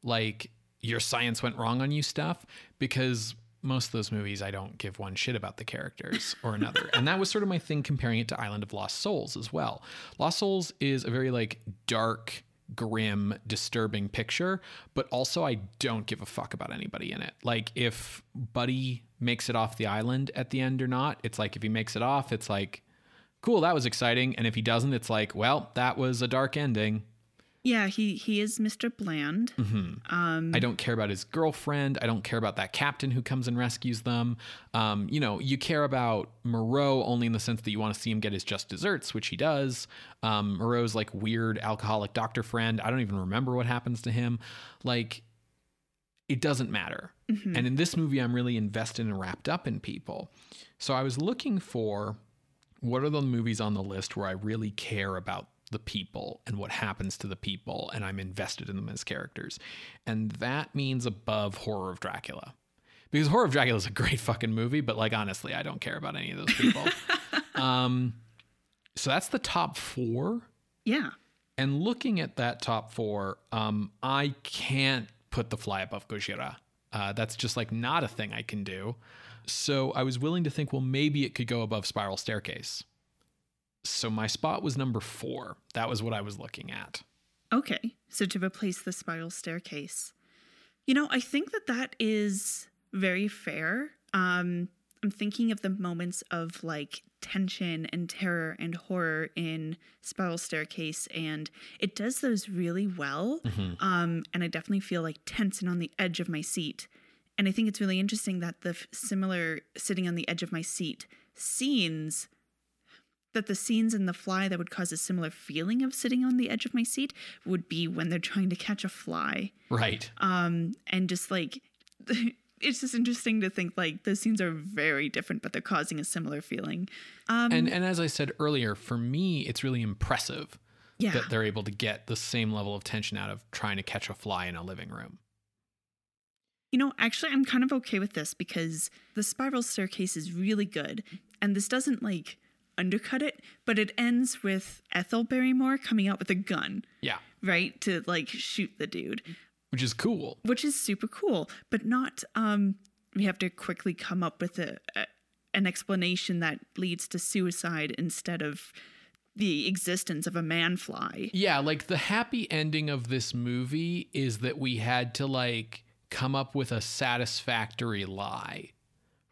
like your science went wrong on you stuff, because most of those movies I don't give one shit about the characters or another. and that was sort of my thing comparing it to Island of Lost Souls as well. Lost Souls is a very like dark, grim, disturbing picture, but also I don't give a fuck about anybody in it. Like if Buddy makes it off the island at the end or not, it's like if he makes it off, it's like cool, that was exciting, and if he doesn't, it's like, well, that was a dark ending. Yeah, he he is Mr. Bland. Um, I don't care about his girlfriend. I don't care about that captain who comes and rescues them. Um, you know, you care about Moreau only in the sense that you want to see him get his just desserts, which he does. Um, Moreau's like weird alcoholic doctor friend. I don't even remember what happens to him. Like, it doesn't matter. And in this movie, I'm really invested and wrapped up in people. So I was looking for what are the movies on the list where I really care about the people and what happens to the people and I'm invested in them as characters. And that means above Horror of Dracula. Because Horror of Dracula is a great fucking movie, but like honestly, I don't care about any of those people. um so that's the top 4. Yeah. And looking at that top 4, um I can't put the fly above Gojira. Uh, that's just like not a thing I can do. So I was willing to think, well, maybe it could go above Spiral Staircase. So my spot was number four. That was what I was looking at. Okay. So to replace the spiral staircase. You know, I think that that is very fair. Um I'm thinking of the moments of like tension and terror and horror in Spiral Staircase and it does those really well. Um and I definitely feel like tense and on the edge of my seat. And I think it's really interesting that the f- similar sitting on the edge of my seat scenes that the scenes in The Fly that would cause a similar feeling of sitting on the edge of my seat would be when they're trying to catch a fly. Right. Um, and just like, it's just interesting to think like those scenes are very different, but they're causing a similar feeling. Um, And and as I said earlier, for me, it's really impressive yeah. that they're able to get the same level of tension out of trying to catch a fly in a living room. You know, actually, I'm kind of okay with this because the spiral staircase is really good. And this doesn't like undercut it, but it ends with Ethel Barrymore coming out with a gun, Yeah. right? To like shoot the dude. Which is cool. which is super cool, but not um we have to quickly come up with a, a an explanation that leads to suicide instead of the existence of a man fly. Yeah, like the happy ending of this movie is that we had to like come up with a satisfactory lie.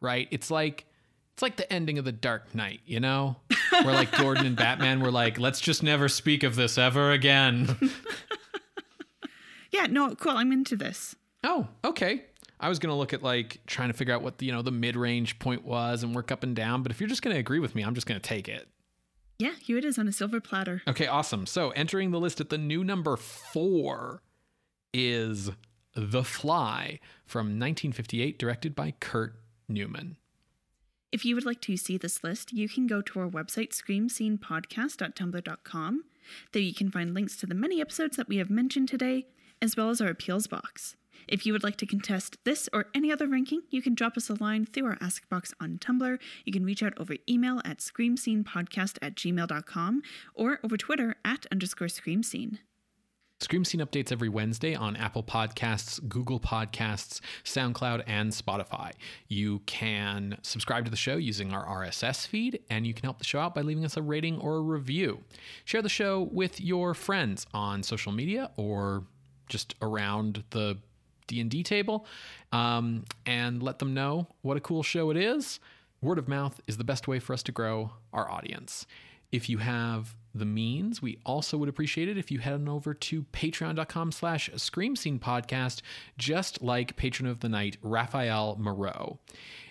Right? It's like it's like the ending of the Dark Knight, you know? Where like Gordon and Batman were like, let's just never speak of this ever again. Yeah, no, cool. I'm into this. oh, okay. I was gonna look at like trying to figure out what the you know the mid range point was and work up and down, but if you're just gonna agree with me, I'm just gonna take it. Yeah, here it is on a silver platter. Okay, awesome. So entering the list at the new number four is The Fly from 1958, directed by Kurt Neumann. If you would like to see this list, you can go to our website, screamscenepodcast.tumblr.com. There you can find links to the many episodes that we have mentioned today, as well as our appeals box. If you would like to contest this or any other ranking, you can drop us a line through our Ask box on Tumblr. You can reach out over email at screamscenepodcast at gmail.com or over Twitter at underscore screamscene. Scream Scene updates every Wednesday on Apple Podcasts, Google Podcasts, SoundCloud, and Spotify. You can subscribe to the show using our RSS feed, and you can help the show out by leaving us a rating or a review. Share the show with your friends on social media or just around the D&D table, um, and let them know what a cool show it is. Word of mouth is the best way for us to grow our audience. If you have the means, we also would appreciate it if you head on over to patreon.com slash scream scene podcast, just like patron of the night, Raphael Moreau.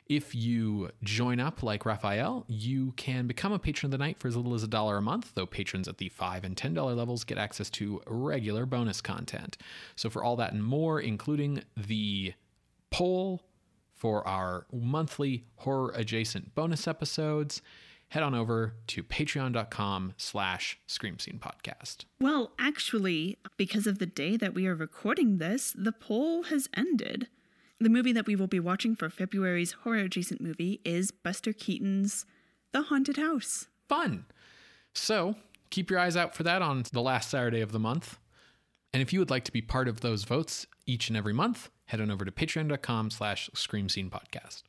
If you join up like Raphael, you can become a patron of the night for as little as a dollar a month, though patrons at the $5 and $10 levels get access to regular bonus content. So for all that and more, including the poll for our monthly horror adjacent bonus episodes, head on over to patreon.com slash scream scene podcast. Well, actually, because of the day that we are recording this, the poll has ended. The movie that we will be watching for February's horror adjacent movie is Buster Keaton's The Haunted House. Fun. So keep your eyes out for that on the last Saturday of the month. And if you would like to be part of those votes each and every month, head on over to patreon.com slash scream scene podcast.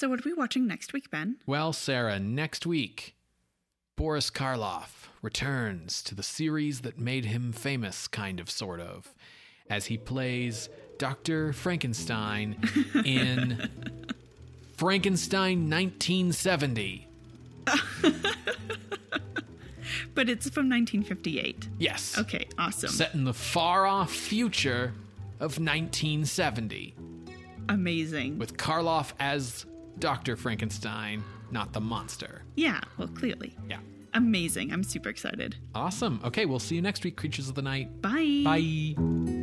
So, what are we watching next week, Ben? Well, Sarah, next week, Boris Karloff returns to the series that made him famous, kind of, sort of, as he plays Dr. Frankenstein in Frankenstein 1970. But it's from 1958. Yes. Okay, awesome. Set in the far off future of 1970, Amazing. with Karloff as Dr. Frankenstein, not the monster. yeah, well, clearly. Yeah. Amazing. I'm super excited. Awesome. Okay, we'll see you next week, Creatures of the Night. Bye. Bye.